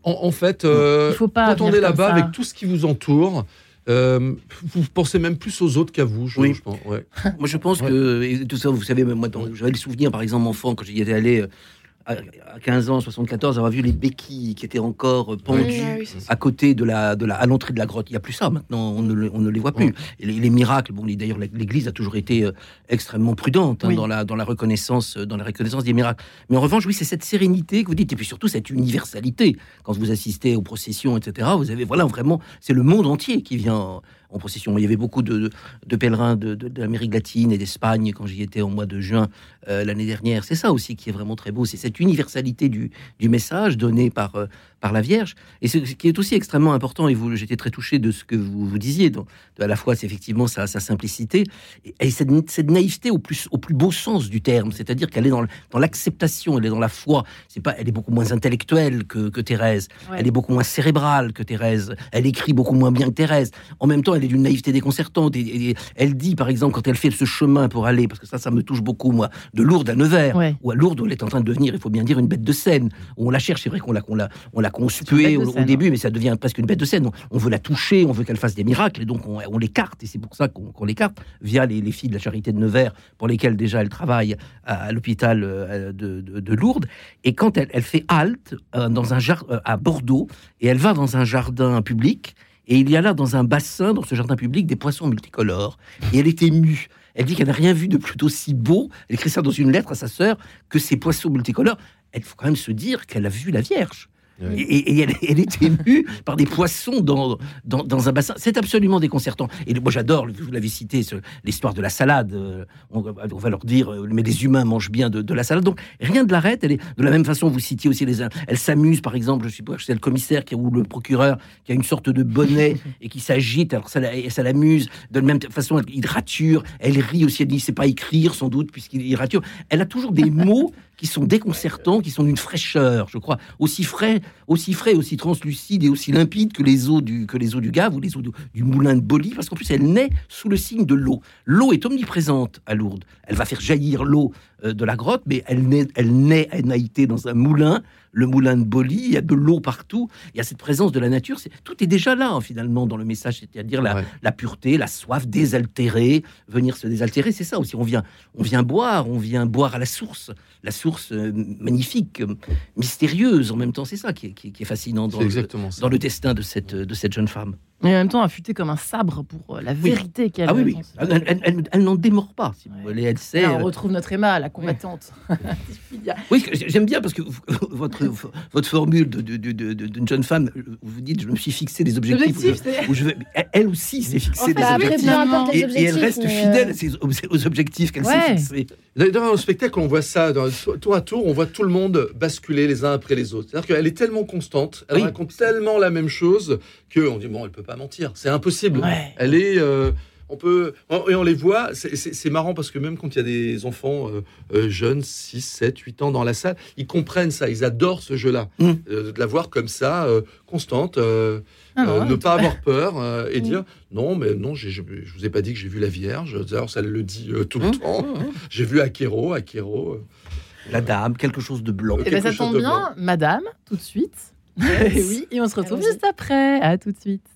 En, fait, euh, quand on est là-bas avec tout ce qui vous entoure, euh, vous pensez même plus aux autres qu'à vous, je, oui. je pense. moi, je pense que tout ça, vous savez, moi, j'avais des souvenirs, par exemple, enfant, quand j'y étais allé, euh, à 15 ans, 74, avoir vu les béquilles qui étaient encore pendues à côté de la, de la, à l'entrée de la grotte. Il n'y a plus ça maintenant, on ne, on ne les voit plus. Et les, miracles, bon, d'ailleurs, l'Église a toujours été euh, extrêmement prudente hein, dans, la, dans la reconnaissance, dans la reconnaissance des miracles. Mais en revanche, oui, c'est cette sérénité que vous dites, et puis surtout cette universalité. Quand vous assistez aux processions, etc., vous avez, voilà, vraiment, c'est le monde entier qui vient en procession. Il y avait beaucoup de, pèlerins de, latine et d'Espagne quand j'y étais au mois de juin euh, l'année dernière. C'est ça aussi qui est vraiment très beau, c'est cette universalité du, message donné par, euh, par la Vierge. Et ce qui est aussi extrêmement important, et vous, j'étais très touché de ce que vous, vous disiez, donc, à la fois, c'est effectivement sa, simplicité, et, cette, naïveté au plus, au plus beau sens du terme, c'est-à-dire qu'elle est dans, dans l'acceptation, elle est dans la foi. C'est pas, elle est beaucoup moins intellectuelle que, que Thérèse, elle est beaucoup moins cérébrale que Thérèse, elle écrit beaucoup moins bien que Thérèse. En même temps, elle est d'une naïveté déconcertante. Et, elle dit, par exemple, quand elle fait ce chemin pour aller, parce que ça, ça me touche beaucoup, moi, de Lourdes à Nevers, ou à Lourdes, où elle est en train de devenir, il faut bien dire, une bête de scène. Où on la cherche, c'est vrai qu'on l'a, qu'on l'a, on l'a conspuée au, début, mais ça devient presque une bête de scène. On, veut la toucher, on veut qu'elle fasse des miracles, et donc on, l'écarte, et c'est pour ça qu'on, l'écarte, via les, filles de la charité de Nevers, pour lesquelles déjà elle travaille à, l'hôpital euh, de, Lourdes. Et quand elle, fait halte euh, dans un euh, à Bordeaux, et elle va dans un jardin public, et il y a là, dans un bassin, dans ce jardin public, des poissons multicolores. Et elle est émue. Elle dit qu'elle n'a rien vu de plutôt si beau. Elle écrit ça dans une lettre à sa sœur que ces poissons multicolores. Il faut quand même se dire qu'elle a vu la Vierge. Et, elle, est émue par des poissons dans, dans, un bassin. C'est absolument déconcertant. Et moi, j'adore, vous l'avez cité, l'histoire de la salade. Euh, on, va leur dire, euh, mais les humains mangent bien de, la salade. Donc, rien de l'arrête. Elle est de la même façon, vous citiez aussi les. Elle s'amuse, par exemple, je suppose c'est le commissaire qui, ou le procureur qui a une sorte de bonnet et qui s'agite. Alors, ça, ça l'amuse. De la même façon, il rature. Elle rit aussi. Elle dit, c'est pas écrire, sans doute, puisqu'il rature. Elle a toujours des mots qui sont déconcertants, qui sont d'une fraîcheur, je crois, aussi frais, aussi frais, aussi translucide et aussi limpide que les eaux du, que les eaux du Gave ou les eaux du, moulin de Boli, parce qu'en plus elle naît sous le signe de l'eau. L'eau est omniprésente à Lourdes. Elle va faire jaillir l'eau de la grotte, mais elle naît, elle naît à Naïté dans un moulin le moulin de Boli, il y a de l'eau partout, il y a cette présence de la nature. tout est déjà là, hein, finalement, dans le message, c'est-à-dire la, pureté, la soif, désaltérer, venir se désaltérer, c'est ça aussi. On vient, on vient boire, on vient boire à la source, la source euh, magnifique, euh, mystérieuse en même temps, c'est ça qui est, fascinant dans, le, dans le destin de cette, de cette jeune femme. Et en même temps, affûté comme un sabre pour euh, la vérité qu'elle Ah oui, oui. Elle, n'en démord pas, si vous voulez. Elle sait. on retrouve notre Emma, la combattante. oui, j'aime bien parce que votre, votre formule d'une jeune femme, vous dites, je me suis fixé des objectifs. où je, elle aussi s'est fixé des objectifs. Et, elle reste fidèle euh, aux, objectifs qu'elle s'est fixés. Dans le spectacle, on voit ça, dans, tour à tour, on voit tout le monde basculer les uns après les autres. C'est-à-dire qu'elle est tellement constante, elle raconte tellement la même chose qu'on dit, bon, elle peut pas mentir, c'est impossible. Elle est... Euh, on peut et on les voit c'est marrant parce que même quand il y a des enfants euh, euh, jeunes 6 7 8 ans dans la salle ils comprennent ça ils adorent ce jeu là mm. de la voir comme ça constante ah ne pas avoir peur et mm. dire non mais non je, je, vous ai pas dit que j'ai vu la Vierge. D'ailleurs ça le dit tout le mm. temps. J'ai vu Akero Akero la dame quelque chose de blanc. Et eh ben, ça tombe bien madame tout de suite oui et on se retrouve juste après. À tout de suite.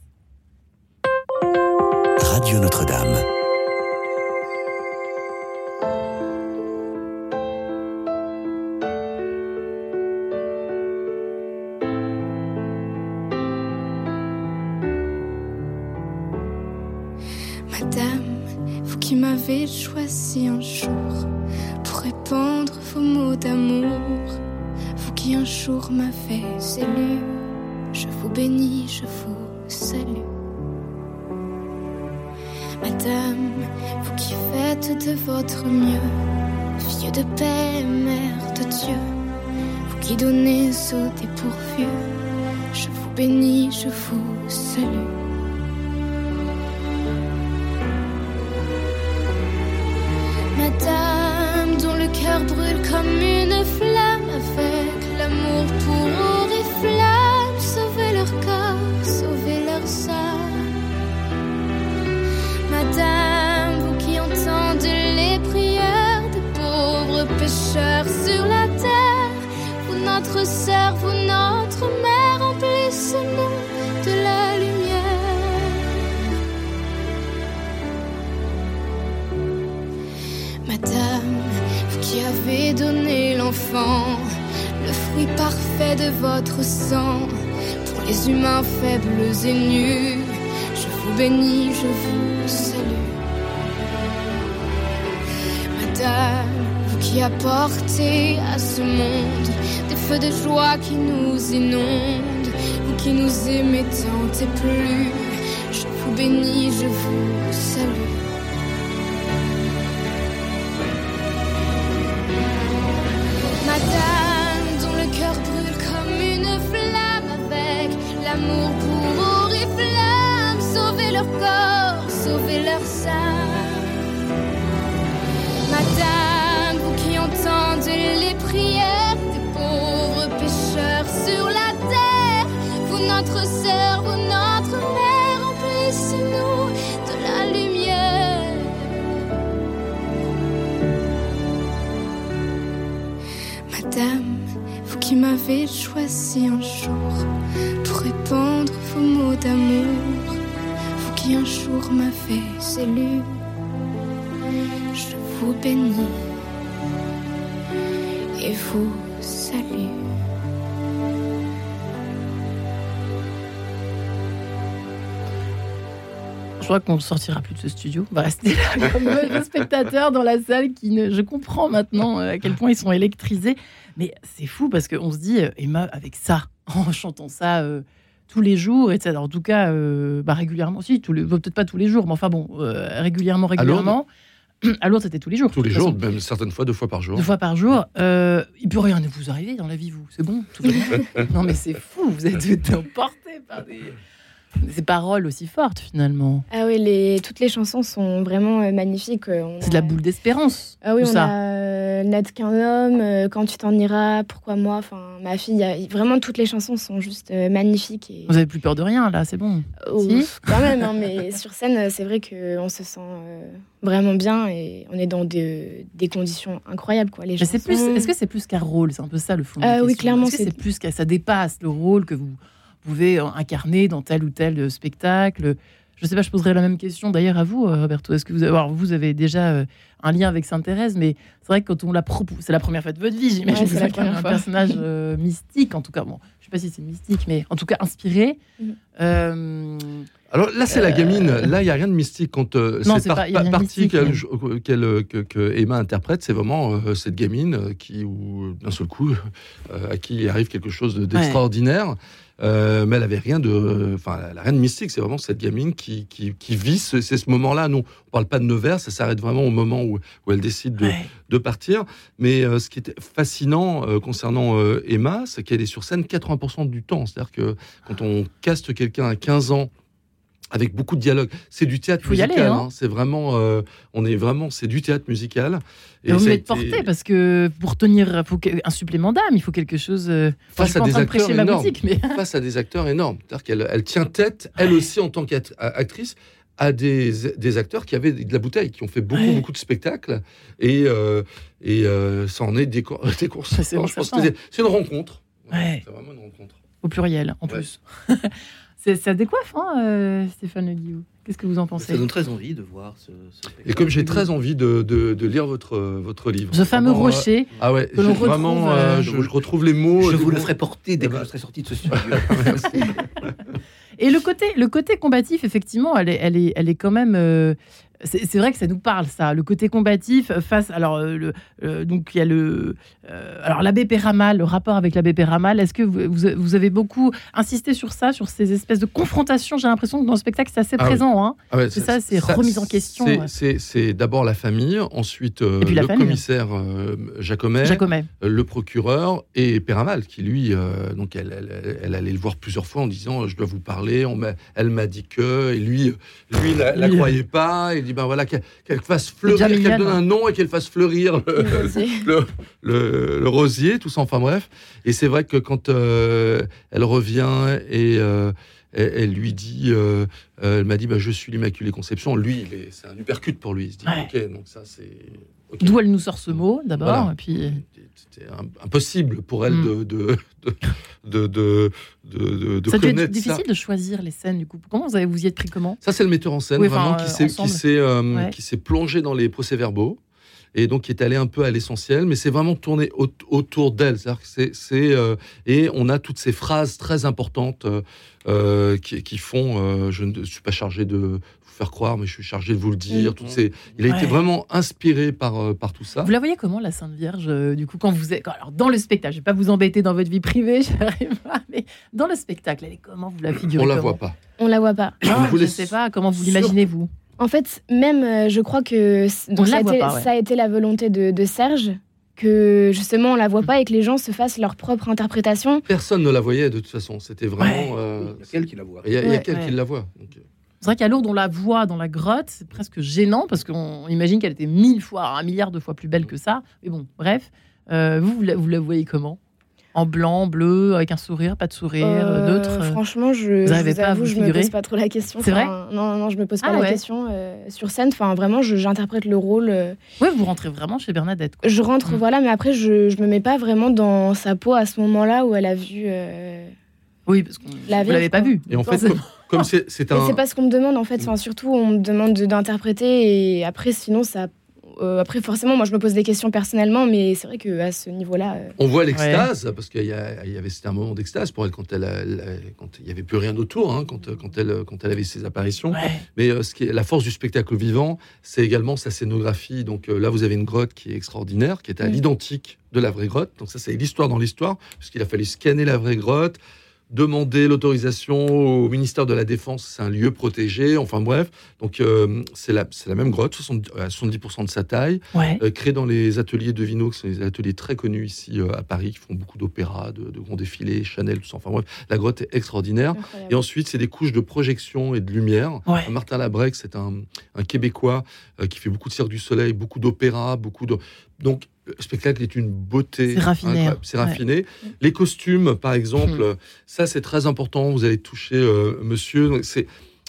Radio Notre-Dame. Madame, vous qui m'avez choisi un jour pour répandre vos mots d'amour, un jour m'avez élu, je vous bénis, je vous salue. Madame, vous qui faites de votre mieux, fille de paix, mère de Dieu, vous qui donnez au dépourvu, je vous bénis, je vous salue. De votre sang, pour les humains faibles et nus vous bénis, je vous salue. Madame, vous qui apportez à ce monde des feux de joie qui nous inondent, vous qui nous aimez tant et plus, je vous bénis, je vous salue. Les prières des pauvres pécheurs sur la terre, vous notre sœur, vous notre mère, emplissez-nous de la lumière. Madame, vous qui m'avez choisi un jour pour répandre vos mots d'amour un jour m'a fait élu, je vous bénis crois qu'on ne sortira plus de ce studio. On va rester là comme des spectateurs dans la salle qui ne. Je comprends maintenant euh, à quel point ils sont électrisés. Mais c'est fou parce qu'on se dit, euh, Emma, avec ça, en chantant ça euh, tous les jours, etc. En tout cas, euh, bah, régulièrement, si, peut-être pas tous les jours, mais enfin bon, euh, régulièrement, régulièrement. À Lourdes, c'était tous les jours. Tous de les jours, façon. même certaines fois deux fois par jour. Deux fois par jour. Euh, il peut rien vous arriver dans la vie, vous. C'est bon, tout non, mais c'est fou. Vous êtes emporté par des, des paroles aussi fortes, finalement. Ah oui, les, toutes les chansons sont vraiment euh, magnifiques. euh, C'est de la boule d'espérance. Ah oui, tout on ça. a euh, N'être qu'un homme, euh, Quand tu t'en iras, Pourquoi moi, enfin ma fille. a- Vraiment, toutes les chansons sont juste euh, magnifiques. Et... Vous avez plus peur de rien, là, c'est bon. Oh, Si quand même, hein, mais sur scène, euh, c'est vrai qu'on se sent euh, vraiment bien et on est dans des, des conditions incroyables. Quoi. Les Mais c'est plus. chansons- Est-ce que c'est plus qu'un rôle? C'est un peu ça le fond. Ah oui, clairement, Est-ce que c'est- c'est plus qu'à ça dépasse le rôle que vous pouvez incarner dans tel ou tel euh, spectacle. Je sais pas, je poserai la même question d'ailleurs à vous, euh, Roberto. Est-ce que vous avez, alors, vous avez déjà euh, un lien avec Sainte Thérèse, mais c'est vrai que quand on la propose, c'est la première fois de votre vie, j'imagine. Ouais, que c'est la première un fois. personnage euh, mystique, en tout cas. Bon, je sais pas si c'est mystique, mais en tout cas inspiré. Mhm. Euh, Alors là, c'est la gamine. Là, il n'y a rien de mystique quand euh, cette c'est par- pas- il y a pa- rien de partie qu'elle- euh, que, que Emma interprète. C'est vraiment euh, cette gamine qui, d'un seul coup, euh, à qui il arrive quelque chose de- d'extraordinaire. Euh, mais elle avait rien de, enfin, elle a rien de mystique. C'est vraiment cette gamine qui, qui, qui vit ce, c'est ce moment-là. Non, on parle pas de Nevers. Ça s'arrête vraiment au moment où, où elle décide de, de partir. Mais euh, ce qui était fascinant euh, concernant Emma, c'est qu'elle est sur scène 80% du temps. C'est-à-dire que quand on caste quelqu'un à 15 ans avec beaucoup de dialogue, c'est du théâtre Faut musical. hein. hein. C'est vraiment, euh, on est vraiment, c'est du théâtre musical. Et vous m'êtes porté parce que pour tenir, faut un supplément d'âme, il faut quelque chose. euh, enfin, face à des de acteurs énormes, mais face à des acteurs énormes. C'est-à-dire qu'elle elle tient tête, elle aussi en tant qu'actrice, à des, des acteurs qui avaient de la bouteille, qui ont fait beaucoup, Ouais. beaucoup de spectacles. Et, euh, et euh, ça en est des, des courses. C'est une rencontre. Ouais. C'est vraiment une rencontre. au pluriel en plus. C'est- ça décoiffe, hein, euh, Stéphane Le Guillou. Qu'est-ce que vous en pensez Ça donne très envie de voir ce. Et comme j'ai très envie de, de- de lire votre, votre livre. Ce fameux Vraiment, euh, rocher Ah ouais, que vraiment, euh, euh, je, je retrouve les mots. Je vous le ferai porter dès Eh que ben, je serai sorti de ce studio. Et le côté, le côté combatif, effectivement, elle est, elle est, elle est quand même. C'est vrai que ça nous parle, ça. Le côté combatif face. Alors, euh, le, euh, donc, il y a le. euh, alors, l'abbé Péramal, le rapport avec l'abbé Péramal, est-ce que vous, avez beaucoup insisté sur ça, sur ces espèces de confrontations J'ai l'impression que dans le spectacle, c'est assez Ah oui. présent. Hein. Ah ouais, c'est ça, c'est remise en question. c'est- ouais. D'abord la famille, ensuite euh, le famille. commissaire Jacomet, Jacomet. le procureur et Péramal, qui lui, donc elle, elle- elle allait le voir plusieurs fois en disant je dois vous parler. On elle m'a dit que, et lui, lui la, la croyait pas. Dit ben voilà qu'elle fasse fleurir, qu'elle donne un nom et qu'elle fasse fleurir le, Le rosier. le, le- le rosier, tout ça. Enfin bref. Et c'est vrai que quand euh, elle revient et euh, elle, elle lui dit, euh, elle m'a dit, bah, je suis l'Immaculée Conception. Lui, c'est un uppercut pour lui. Il se dit, Ouais. ok, donc ça c'est. D'où elle nous sort ce mot, d'abord. Voilà. Puis. C'était im- impossible pour elle Mm. de, de, de, de, ça connaître difficile ça. de choisir les scènes, du coup. Comment vous, avez, vous y êtes pris comment Ça, c'est le metteur en scène, Oui, vraiment, qui s'est ensemble. qui s'est, euh, Ouais. qui s'est plongé dans les procès-verbaux et donc qui est allé un peu à l'essentiel, mais c'est vraiment tourné au- autour d'elle. C'est, euh, et on a toutes ces phrases très importantes euh, qui, qui font. euh, je ne suis pas chargé de faire croire, mais je suis chargé de vous le dire. Mm. Toutes ces, il a été vraiment inspiré par, euh, par tout ça. Vous la voyez comment, la Sainte Vierge, euh, du coup, quand vous êtes. quand- alors, dans le spectacle, je vais pas vous embêter dans votre vie privée, j'arrive pas, mais dans le spectacle, elle est comment Vous la figurez On la voit pas. On la voit pas. Non, On vous je laisse sais pas, comment vous l'imaginez, vous En fait, même, euh, je crois que donc On ça, a été, pas, ouais. ça a été la volonté de, de Serge que justement on la voit pas et que les gens se fassent leur propre interprétation. Personne ne la voyait de toute façon. C'était vraiment. Ouais. euh, Il y a qu'elle qui la voit. il y a, Ouais. qu'elle qui la voit. Donc, C'est vrai qu'à Lourdes, on la voit dans la grotte, c'est presque gênant parce qu'on imagine qu'elle était mille fois, un milliard de fois plus belle que ça. Mais bon, bref. Euh, vous, vous la, vous la voyez comment? En blanc, bleu, avec un sourire, pas de sourire, Euh, neutre euh, Franchement, je, Vous je avoue, je me pose pas trop la question. C'est vrai? Non, non, je me pose pas Ah la ouais. question euh, sur scène. Enfin, vraiment, j'interprète le rôle. euh, Ouais, vous rentrez vraiment chez Bernadette. quoi. je rentre, Mm. voilà, mais après, je, je me mets pas vraiment dans sa peau à ce moment-là où elle a vu. Oui, parce qu'on La vous l'avez Vierge, pas vu. Et en fait, comme c'est un. c'est pas ce qu'on me demande en fait. Enfin, surtout, on me demande de- d'interpréter et après, sinon, ça, euh, après, forcément, moi, je me pose des questions personnellement, mais c'est vrai qu'à ce niveau-là. euh, On voit l'extase, parce qu'il y, avait c'était un moment d'extase pour elle quand elle, quand il y avait plus rien autour, hein, quand, quand elle quand elle avait ses apparitions. Mais euh, ce qui est la force du spectacle vivant, c'est également sa scénographie. Donc euh, là, vous avez une grotte qui est extraordinaire, qui est à Mm. l'identique de la vraie grotte. Donc ça, c'est l'histoire dans l'histoire, puisqu'il a fallu scanner la vraie grotte, demander l'autorisation au ministère de la Défense. C'est un lieu protégé. Enfin bref, donc euh, c'est la, même grotte, 70, à 70% de sa taille, Ouais. euh, créée dans les ateliers de Vino, qui sont des ateliers très connus ici euh, à Paris, qui font beaucoup d'opéras, de, de grands défilés, Chanel, tout ça. Enfin bref, la grotte est extraordinaire. Incroyable. Et ensuite, c'est des couches de projection et de lumière. Ouais. Martin Labrec, c'est un, un Québécois euh, qui fait beaucoup de Cirque du Soleil, beaucoup d'opéra, beaucoup de... Donc, le spectacle est une beauté. C'est raffiné, hein. Ouais. Les costumes, par exemple, Hmm. ça, c'est très important. Vous allez toucher euh, monsieur. C'est...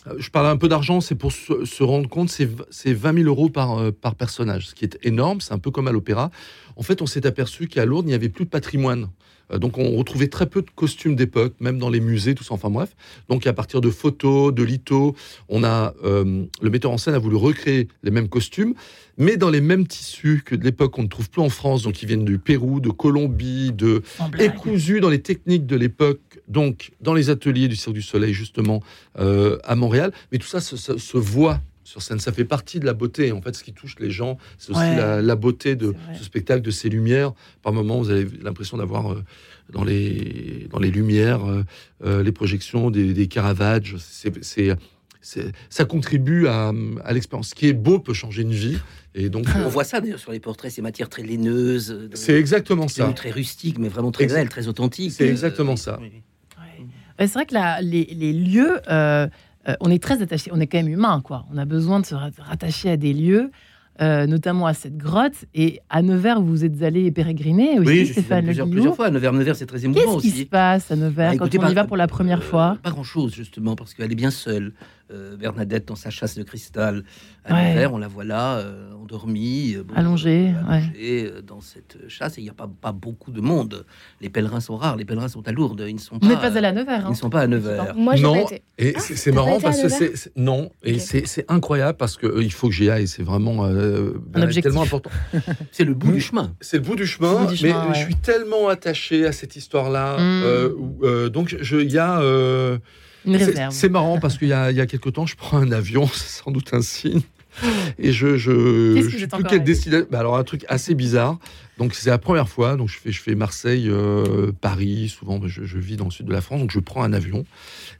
euh, Je parle un peu d'argent, c'est pour se, se rendre compte, c'est 20 000 euros par, euh, par personnage, ce qui est énorme, c'est un peu comme à l'opéra. En fait, on s'est aperçu qu'à Lourdes, il n'y avait plus de patrimoine. Euh, Donc, on retrouvait très peu de costumes d'époque, même dans les musées, tout ça. Enfin bref. Donc, à partir de photos, de lithos, on a euh, le metteur en scène a voulu recréer les mêmes costumes, mais dans les mêmes tissus que de l'époque qu'on ne trouve plus en France. Donc, ils viennent du Pérou, de Colombie, de et cousus dans les techniques de l'époque. Donc, dans les ateliers du Cirque du Soleil, justement, euh, à Montréal. Mais tout ça se, se- se voit sur scène. Ça fait partie de la beauté. En fait, ce qui touche les gens, c'est aussi Ouais. la, la beauté de ce spectacle, de ces lumières. Par moments, vous avez l'impression d'avoir euh, dans, les, dans les lumières euh, euh, les projections des, des Caravaggio. C'est, c'est- c'est- ça contribue à, à l'expérience. Ce qui est beau peut changer une vie. Et donc, On voit ça d'ailleurs sur les portraits, ces matières très laineuses. euh, C'est exactement ça. Très rustiques, mais vraiment très belles, très authentiques. C'est Euh, exactement ça. Ouais, c'est vrai que la- les, les lieux, euh, euh, on est très attaché, on est quand même humain, quoi. On a besoin de se ra- rattacher à des lieux, euh, notamment à cette grotte. Et à Nevers, vous êtes allé pérégriner aussi, Oui, je Stéphane plusieurs, plusieurs fois. À Nevers, Nevers, c'est très émouvant Qu'est-ce qui aussi. se passe à Nevers Bah, quand on y va pour la première fois? Pas grand-chose, justement, parce qu'elle est bien seule. Euh, Bernadette, dans sa chasse de cristal à Ouais. Nevers, on la voit là, euh, endormie. euh, bon, Allongée, allongée, dans cette chasse. Et il n'y a pas, pas beaucoup de monde. Les pèlerins sont rares. Les pèlerins sont à Lourdes. Ils ne sont pas. n'êtes pas allé à Nevers, Ils hein ne sont pas à Nevers. Moi, j'ai non, pas été. et Ah, c'est marrant parce que c'est non et c'est c'est incroyable parce que euh, il faut que j'y aille. C'est vraiment objectif. tellement important. C'est le bout du chemin. C'est le bout du chemin, Le bout du mais chemin, ouais. je suis tellement attaché à cette histoire-là. Mm. euh, euh, donc je- il y a euh, c'est- marrant parce qu'il y y a quelque temps, je prends un avion, c'est sans doute un signe. Et je, je, je sais plus quelle destination. Bah alors un truc assez bizarre. Donc c'est la première fois. Donc je fais, je fais Marseille, euh, Paris. Souvent, je, je vis dans le sud de la France. Donc je prends un avion.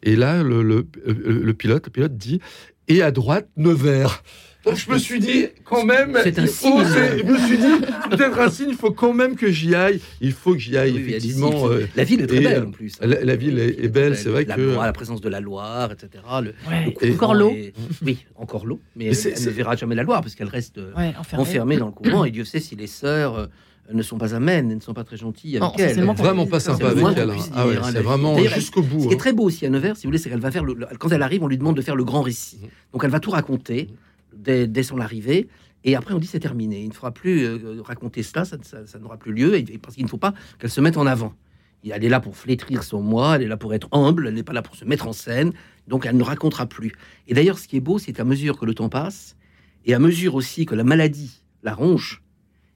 Et là, le, le, le- le pilote, le pilote dit et à droite Nevers. Donc je me suis dit quand même. C'est un signe. Je me suis dit peut-être un signe. Il faut quand même que j'y aille. Il faut que j'y aille Oui, effectivement. euh, La ville est très et, belle euh, en plus. La, la ville est, est belle. C'est vrai la que. Loire, la présence de la Loire, etc. Le, Ouais. le Encore l'eau. Oui, encore l'eau. Mais, Mais elle, elle ne verra jamais la Loire parce qu'elle reste euh, Ouais, enfermée. enfermée dans le couvent. et Dieu sait si les sœurs euh, ne sont pas amènes, elles ne sont pas très gentilles avec Non, c'est elle. seulement Vraiment pas C'est sympa avec elle. hein. Ah ouais, hein, c'est vraiment elle- jusqu'au bout. Ce qui est hein. très beau aussi à Nevers, si vous voulez, c'est qu'elle va faire le, le- quand elle arrive, on lui demande de faire le grand récit. Donc elle va tout raconter dès, son arrivée. Et après, on dit c'est terminé. Il ne faudra plus euh, raconter cela, ça, n'aura plus lieu, et- parce qu'il ne faut pas qu'elle se mette en avant. Elle est là pour flétrir son moi, elle est là pour être humble, elle n'est pas là pour se mettre en scène, donc elle ne racontera plus. Et d'ailleurs, ce qui est beau, c'est qu'à mesure que le temps passe, et à mesure aussi que la maladie la ronge,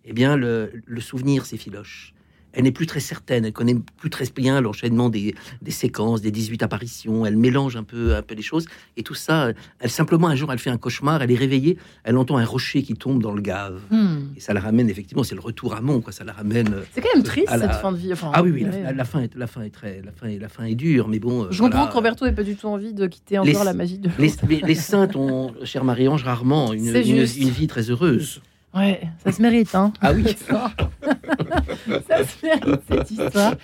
eh bien, le, le souvenir s'effiloche. Elle n'est plus très certaine, elle connaît plus très bien l'enchaînement des, des séquences, des 18 apparitions, elle mélange un peu, un peu les choses, et tout ça, elle simplement, un jour, elle fait un cauchemar, elle est réveillée, elle entend un rocher qui tombe dans le gave. Hmm. Et ça la ramène, effectivement, c'est le retour à Mont, quoi, ça la ramène... euh, C'est quand même triste la- cette fin de vie. Enfin, ah oui, oui, la, fin est, la fin est très, la fin est, la fin est dure, mais bon. euh, Je comprends que Roberto n'ait pas du tout envie de quitter encore Les- la magie de. Les, les, les saintes ont, chère Marie-Ange, rarement une, une vie très heureuse. Ouais, ça se mérite, hein. Ah oui. ça se mérite cette histoire.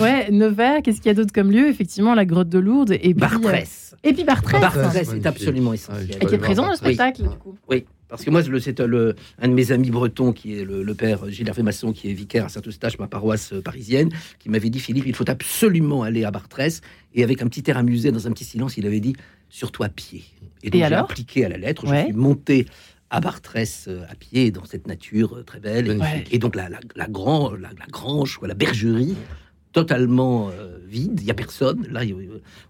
Ouais, Nevers, qu'est-ce qu'il y a d'autre comme lieu? Effectivement, la grotte de Lourdes et puis. Bartrès. euh, Et puis Bartrès. Bartrès est absolument Ouais, essentiel. Et qui est présent dans le Oui. spectacle, du coup. Oui, parce que moi, le- c'est un de mes amis bretons, qui est le, le père Gilles Hervé Masson, qui est vicaire à Saint-Eustache, ma paroisse euh, parisienne, qui m'avait dit Philippe, il faut absolument aller à Bartrès. Et avec un petit air amusé, dans un petit silence, il avait dit surtout à pied. donc, j'ai alors? appliqué à la lettre, je Ouais. suis monté à Bartrès euh, à pied, dans cette nature euh, très belle. Et, donc, la, la, la, grand- la, la grange, la bergerie, totalement euh, vide, il n'y a personne. Là,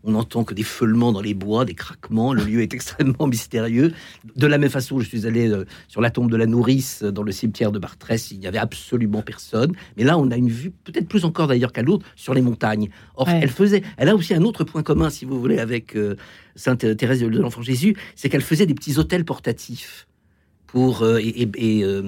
on entend que des feulements dans les bois, des craquements. Le lieu est extrêmement mystérieux. De la même façon, je suis allé euh, sur la tombe de la nourrice dans le cimetière de Bartrès. Il n'y avait absolument personne. Mais là, on a une vue peut-être plus encore d'ailleurs qu'à l'autre sur les montagnes. Or, elle faisait, elle a aussi un autre point commun, si vous voulez, avec Sainte Thérèse de l'Enfant Jésus, c'est qu'elle faisait des petits hôtels portatifs pour euh, et, euh,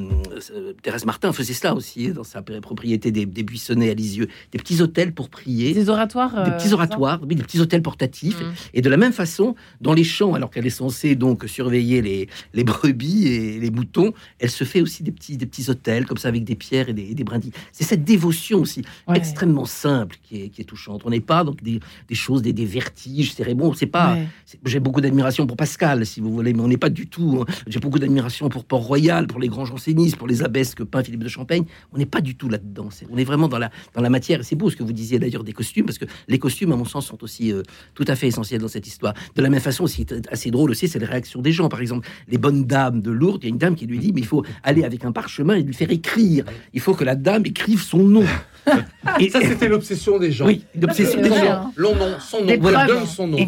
Thérèse Martin faisait cela aussi dans sa propriété des, buissonnets à Lisieux, des petits hôtels pour prier, des oratoires, des petits euh, oratoires, oui, des petits hôtels portatifs. Mmh. Et de la même façon, dans les champs, alors qu'elle est censée donc surveiller les, les brebis et les moutons, elle se fait aussi des petits des petits hôtels comme ça avec des pierres et des, des brindilles. C'est cette dévotion aussi extrêmement simple qui est, qui est touchante. On n'est pas donc des, des, choses, des, des vertiges. C'est bon, c'est pas. J'ai beaucoup d'admiration pour Pascal, si vous voulez, mais on n'est pas du tout. Hein. J'ai beaucoup d'admiration pour Port-Royal, pour les grands jansénistes, pour les abbesses que peint Philippe de Champagne. On n'est pas du tout là-dedans. On est vraiment dans la, dans la matière. Et c'est beau ce que vous disiez d'ailleurs des costumes, parce que les costumes, à mon sens, sont aussi euh, tout à fait essentiels dans cette histoire. De la même façon, ce qui est assez drôle aussi, c'est les réactions des gens. Par exemple, les bonnes dames de Lourdes, il y a une dame qui lui dit, mais il faut aller avec un parchemin et lui faire écrire. Il faut que la dame écrive son nom. Et ça, c'était l'obsession des gens. Oui, l'obsession des gens. L'on nom, son nom. Voilà, donne son nom.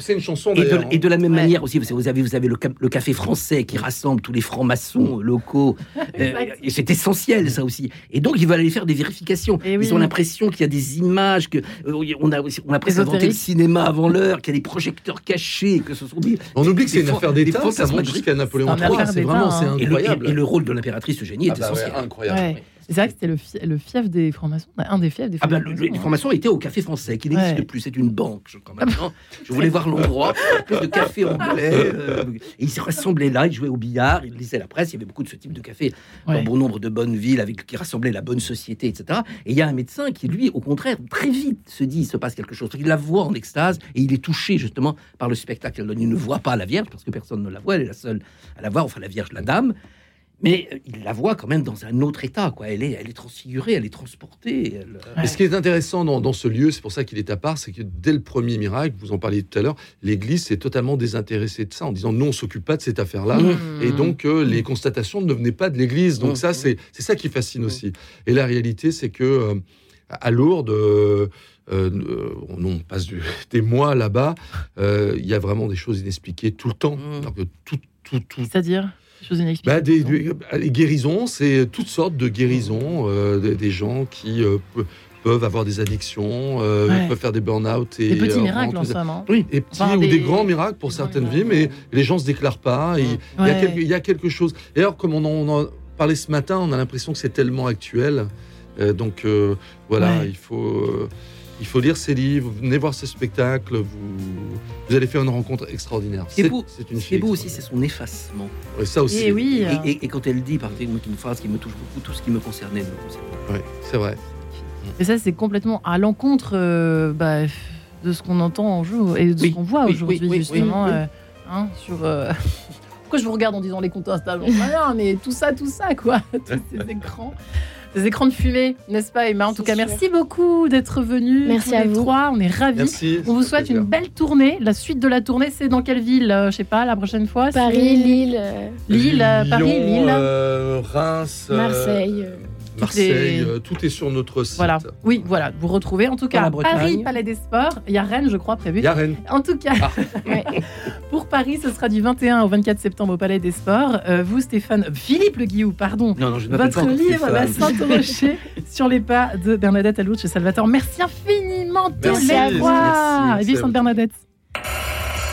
C'est une chanson et de, et de, la même manière aussi, vous avez, vous avez le, le, café français qui rassemble tous les francs-maçons locaux. euh, c'est essentiel, ça aussi. Et donc, ils veulent aller faire des vérifications. Et ils ont l'impression qu'il y a des images, que euh, on a, on a presque inventé le cinéma avant l'heure, qu'il y a des projecteurs cachés, que ce sont des. On oublie que c'est une affaire d'État, ça monte jusqu'à Napoléon III. C'est vraiment, incroyable. Et le rôle de l'impératrice Eugénie est ah bah essentiel. Incroyable. C'est vrai que c'était le, le, fief des francs-maçons, un des fiefs des francs-maçons. Ah ben, les francs-maçons étaient au Café Français, qui n'existe plus. C'est une banque, je crois maintenant. je voulais voir l'endroit, plus de café anglais. Euh, et ils se rassemblaient là, ils jouaient au billard, ils lisaient la presse. Il y avait beaucoup de ce type de café dans bon nombre de bonnes villes avec, qui rassemblaient la bonne société, etc. Et il y a un médecin qui, lui, au contraire, très vite se dit il se passe quelque chose. Il la voit en extase et il est touché justement par le spectacle. Il ne voit pas la Vierge parce que personne ne la voit, elle est la seule à la voir, enfin la Vierge, la Dame mais euh, il la voit quand même dans un autre état. Quoi. Elle, est, elle est transfigurée, elle est transportée. Et ce qui est intéressant dans, ce lieu, c'est pour ça qu'il est à part, c'est que dès le premier miracle, vous en parliez tout à l'heure, l'Église s'est totalement désintéressée de ça, en disant non, on s'occupe pas de cette affaire-là. Mmh. Et donc, euh, les constatations ne venaient pas de l'Église. Donc mmh. ça, c'est ça qui fascine mmh. aussi. Et la réalité, c'est que euh, à Lourdes... on passe des mois là-bas, il y a vraiment des choses inexpliquées tout le temps. tout, tout, tout, C'est-à-dire? Bah, des, les guérisons, c'est toutes sortes de guérisons, euh, des, gens qui euh, peuvent avoir des addictions, euh, peuvent faire des burn-out. Et, des petits miracles en somme. Hein. Oui, et petits ou des... grands miracles pour certaines vies, mais les gens se déclarent pas. Il y, a quelque chose. Et alors, comme on en, parlé ce matin, on a l'impression que c'est tellement actuel. donc voilà, il faut il faut lire ses livres, venez voir ses spectacles, vous, vous allez faire une rencontre extraordinaire. C'est beau, c'est une beau aussi, c'est son effacement. Et ça aussi. Et, oui. Et, quand elle dit, par exemple, une phrase qui me touche beaucoup, tout ce qui me concernait me concerne. Oui, c'est vrai. Et ça, c'est complètement à l'encontre euh, bah, de ce qu'on entend en jour et de ce qu'on voit aujourd'hui, justement. Euh, hein, sur. Euh, pourquoi je vous regarde en disant les comptes Insta rien, mais tout ça, tout ça, quoi. Tous ces écrans des écrans de fumée, n'est-ce pas Emma? En tout cas, merci beaucoup d'être venu. Merci à vous. Trois. On est ravis. On vous souhaite une belle tournée. La suite de la tournée, c'est dans quelle ville euh, Je sais pas, la prochaine fois? Paris, Lille. Euh, Lille, euh, Paris, Lille. Reims. Marseille. Marseille, euh, tout est sur notre site. Voilà, oui, voilà, vous retrouvez. En tout cas, Paris, Palais des Sports. Il y a Rennes, je crois, prévu. Il y a Rennes. En tout cas, ah. pour Paris, ce sera du 21 au 24 septembre au Palais des Sports. Euh, vous, Stéphane, Philippe Le Guillou, pardon. Non, non, je Votre livre, La Sainte Rocher, sur les pas de Bernadette Alouche chez Salvatore. Merci infiniment de Merci, merci, Vive Sainte Bernadette.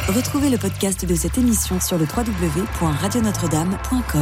Retrouvez le podcast de cette émission sur le www.radionotre-dame.com.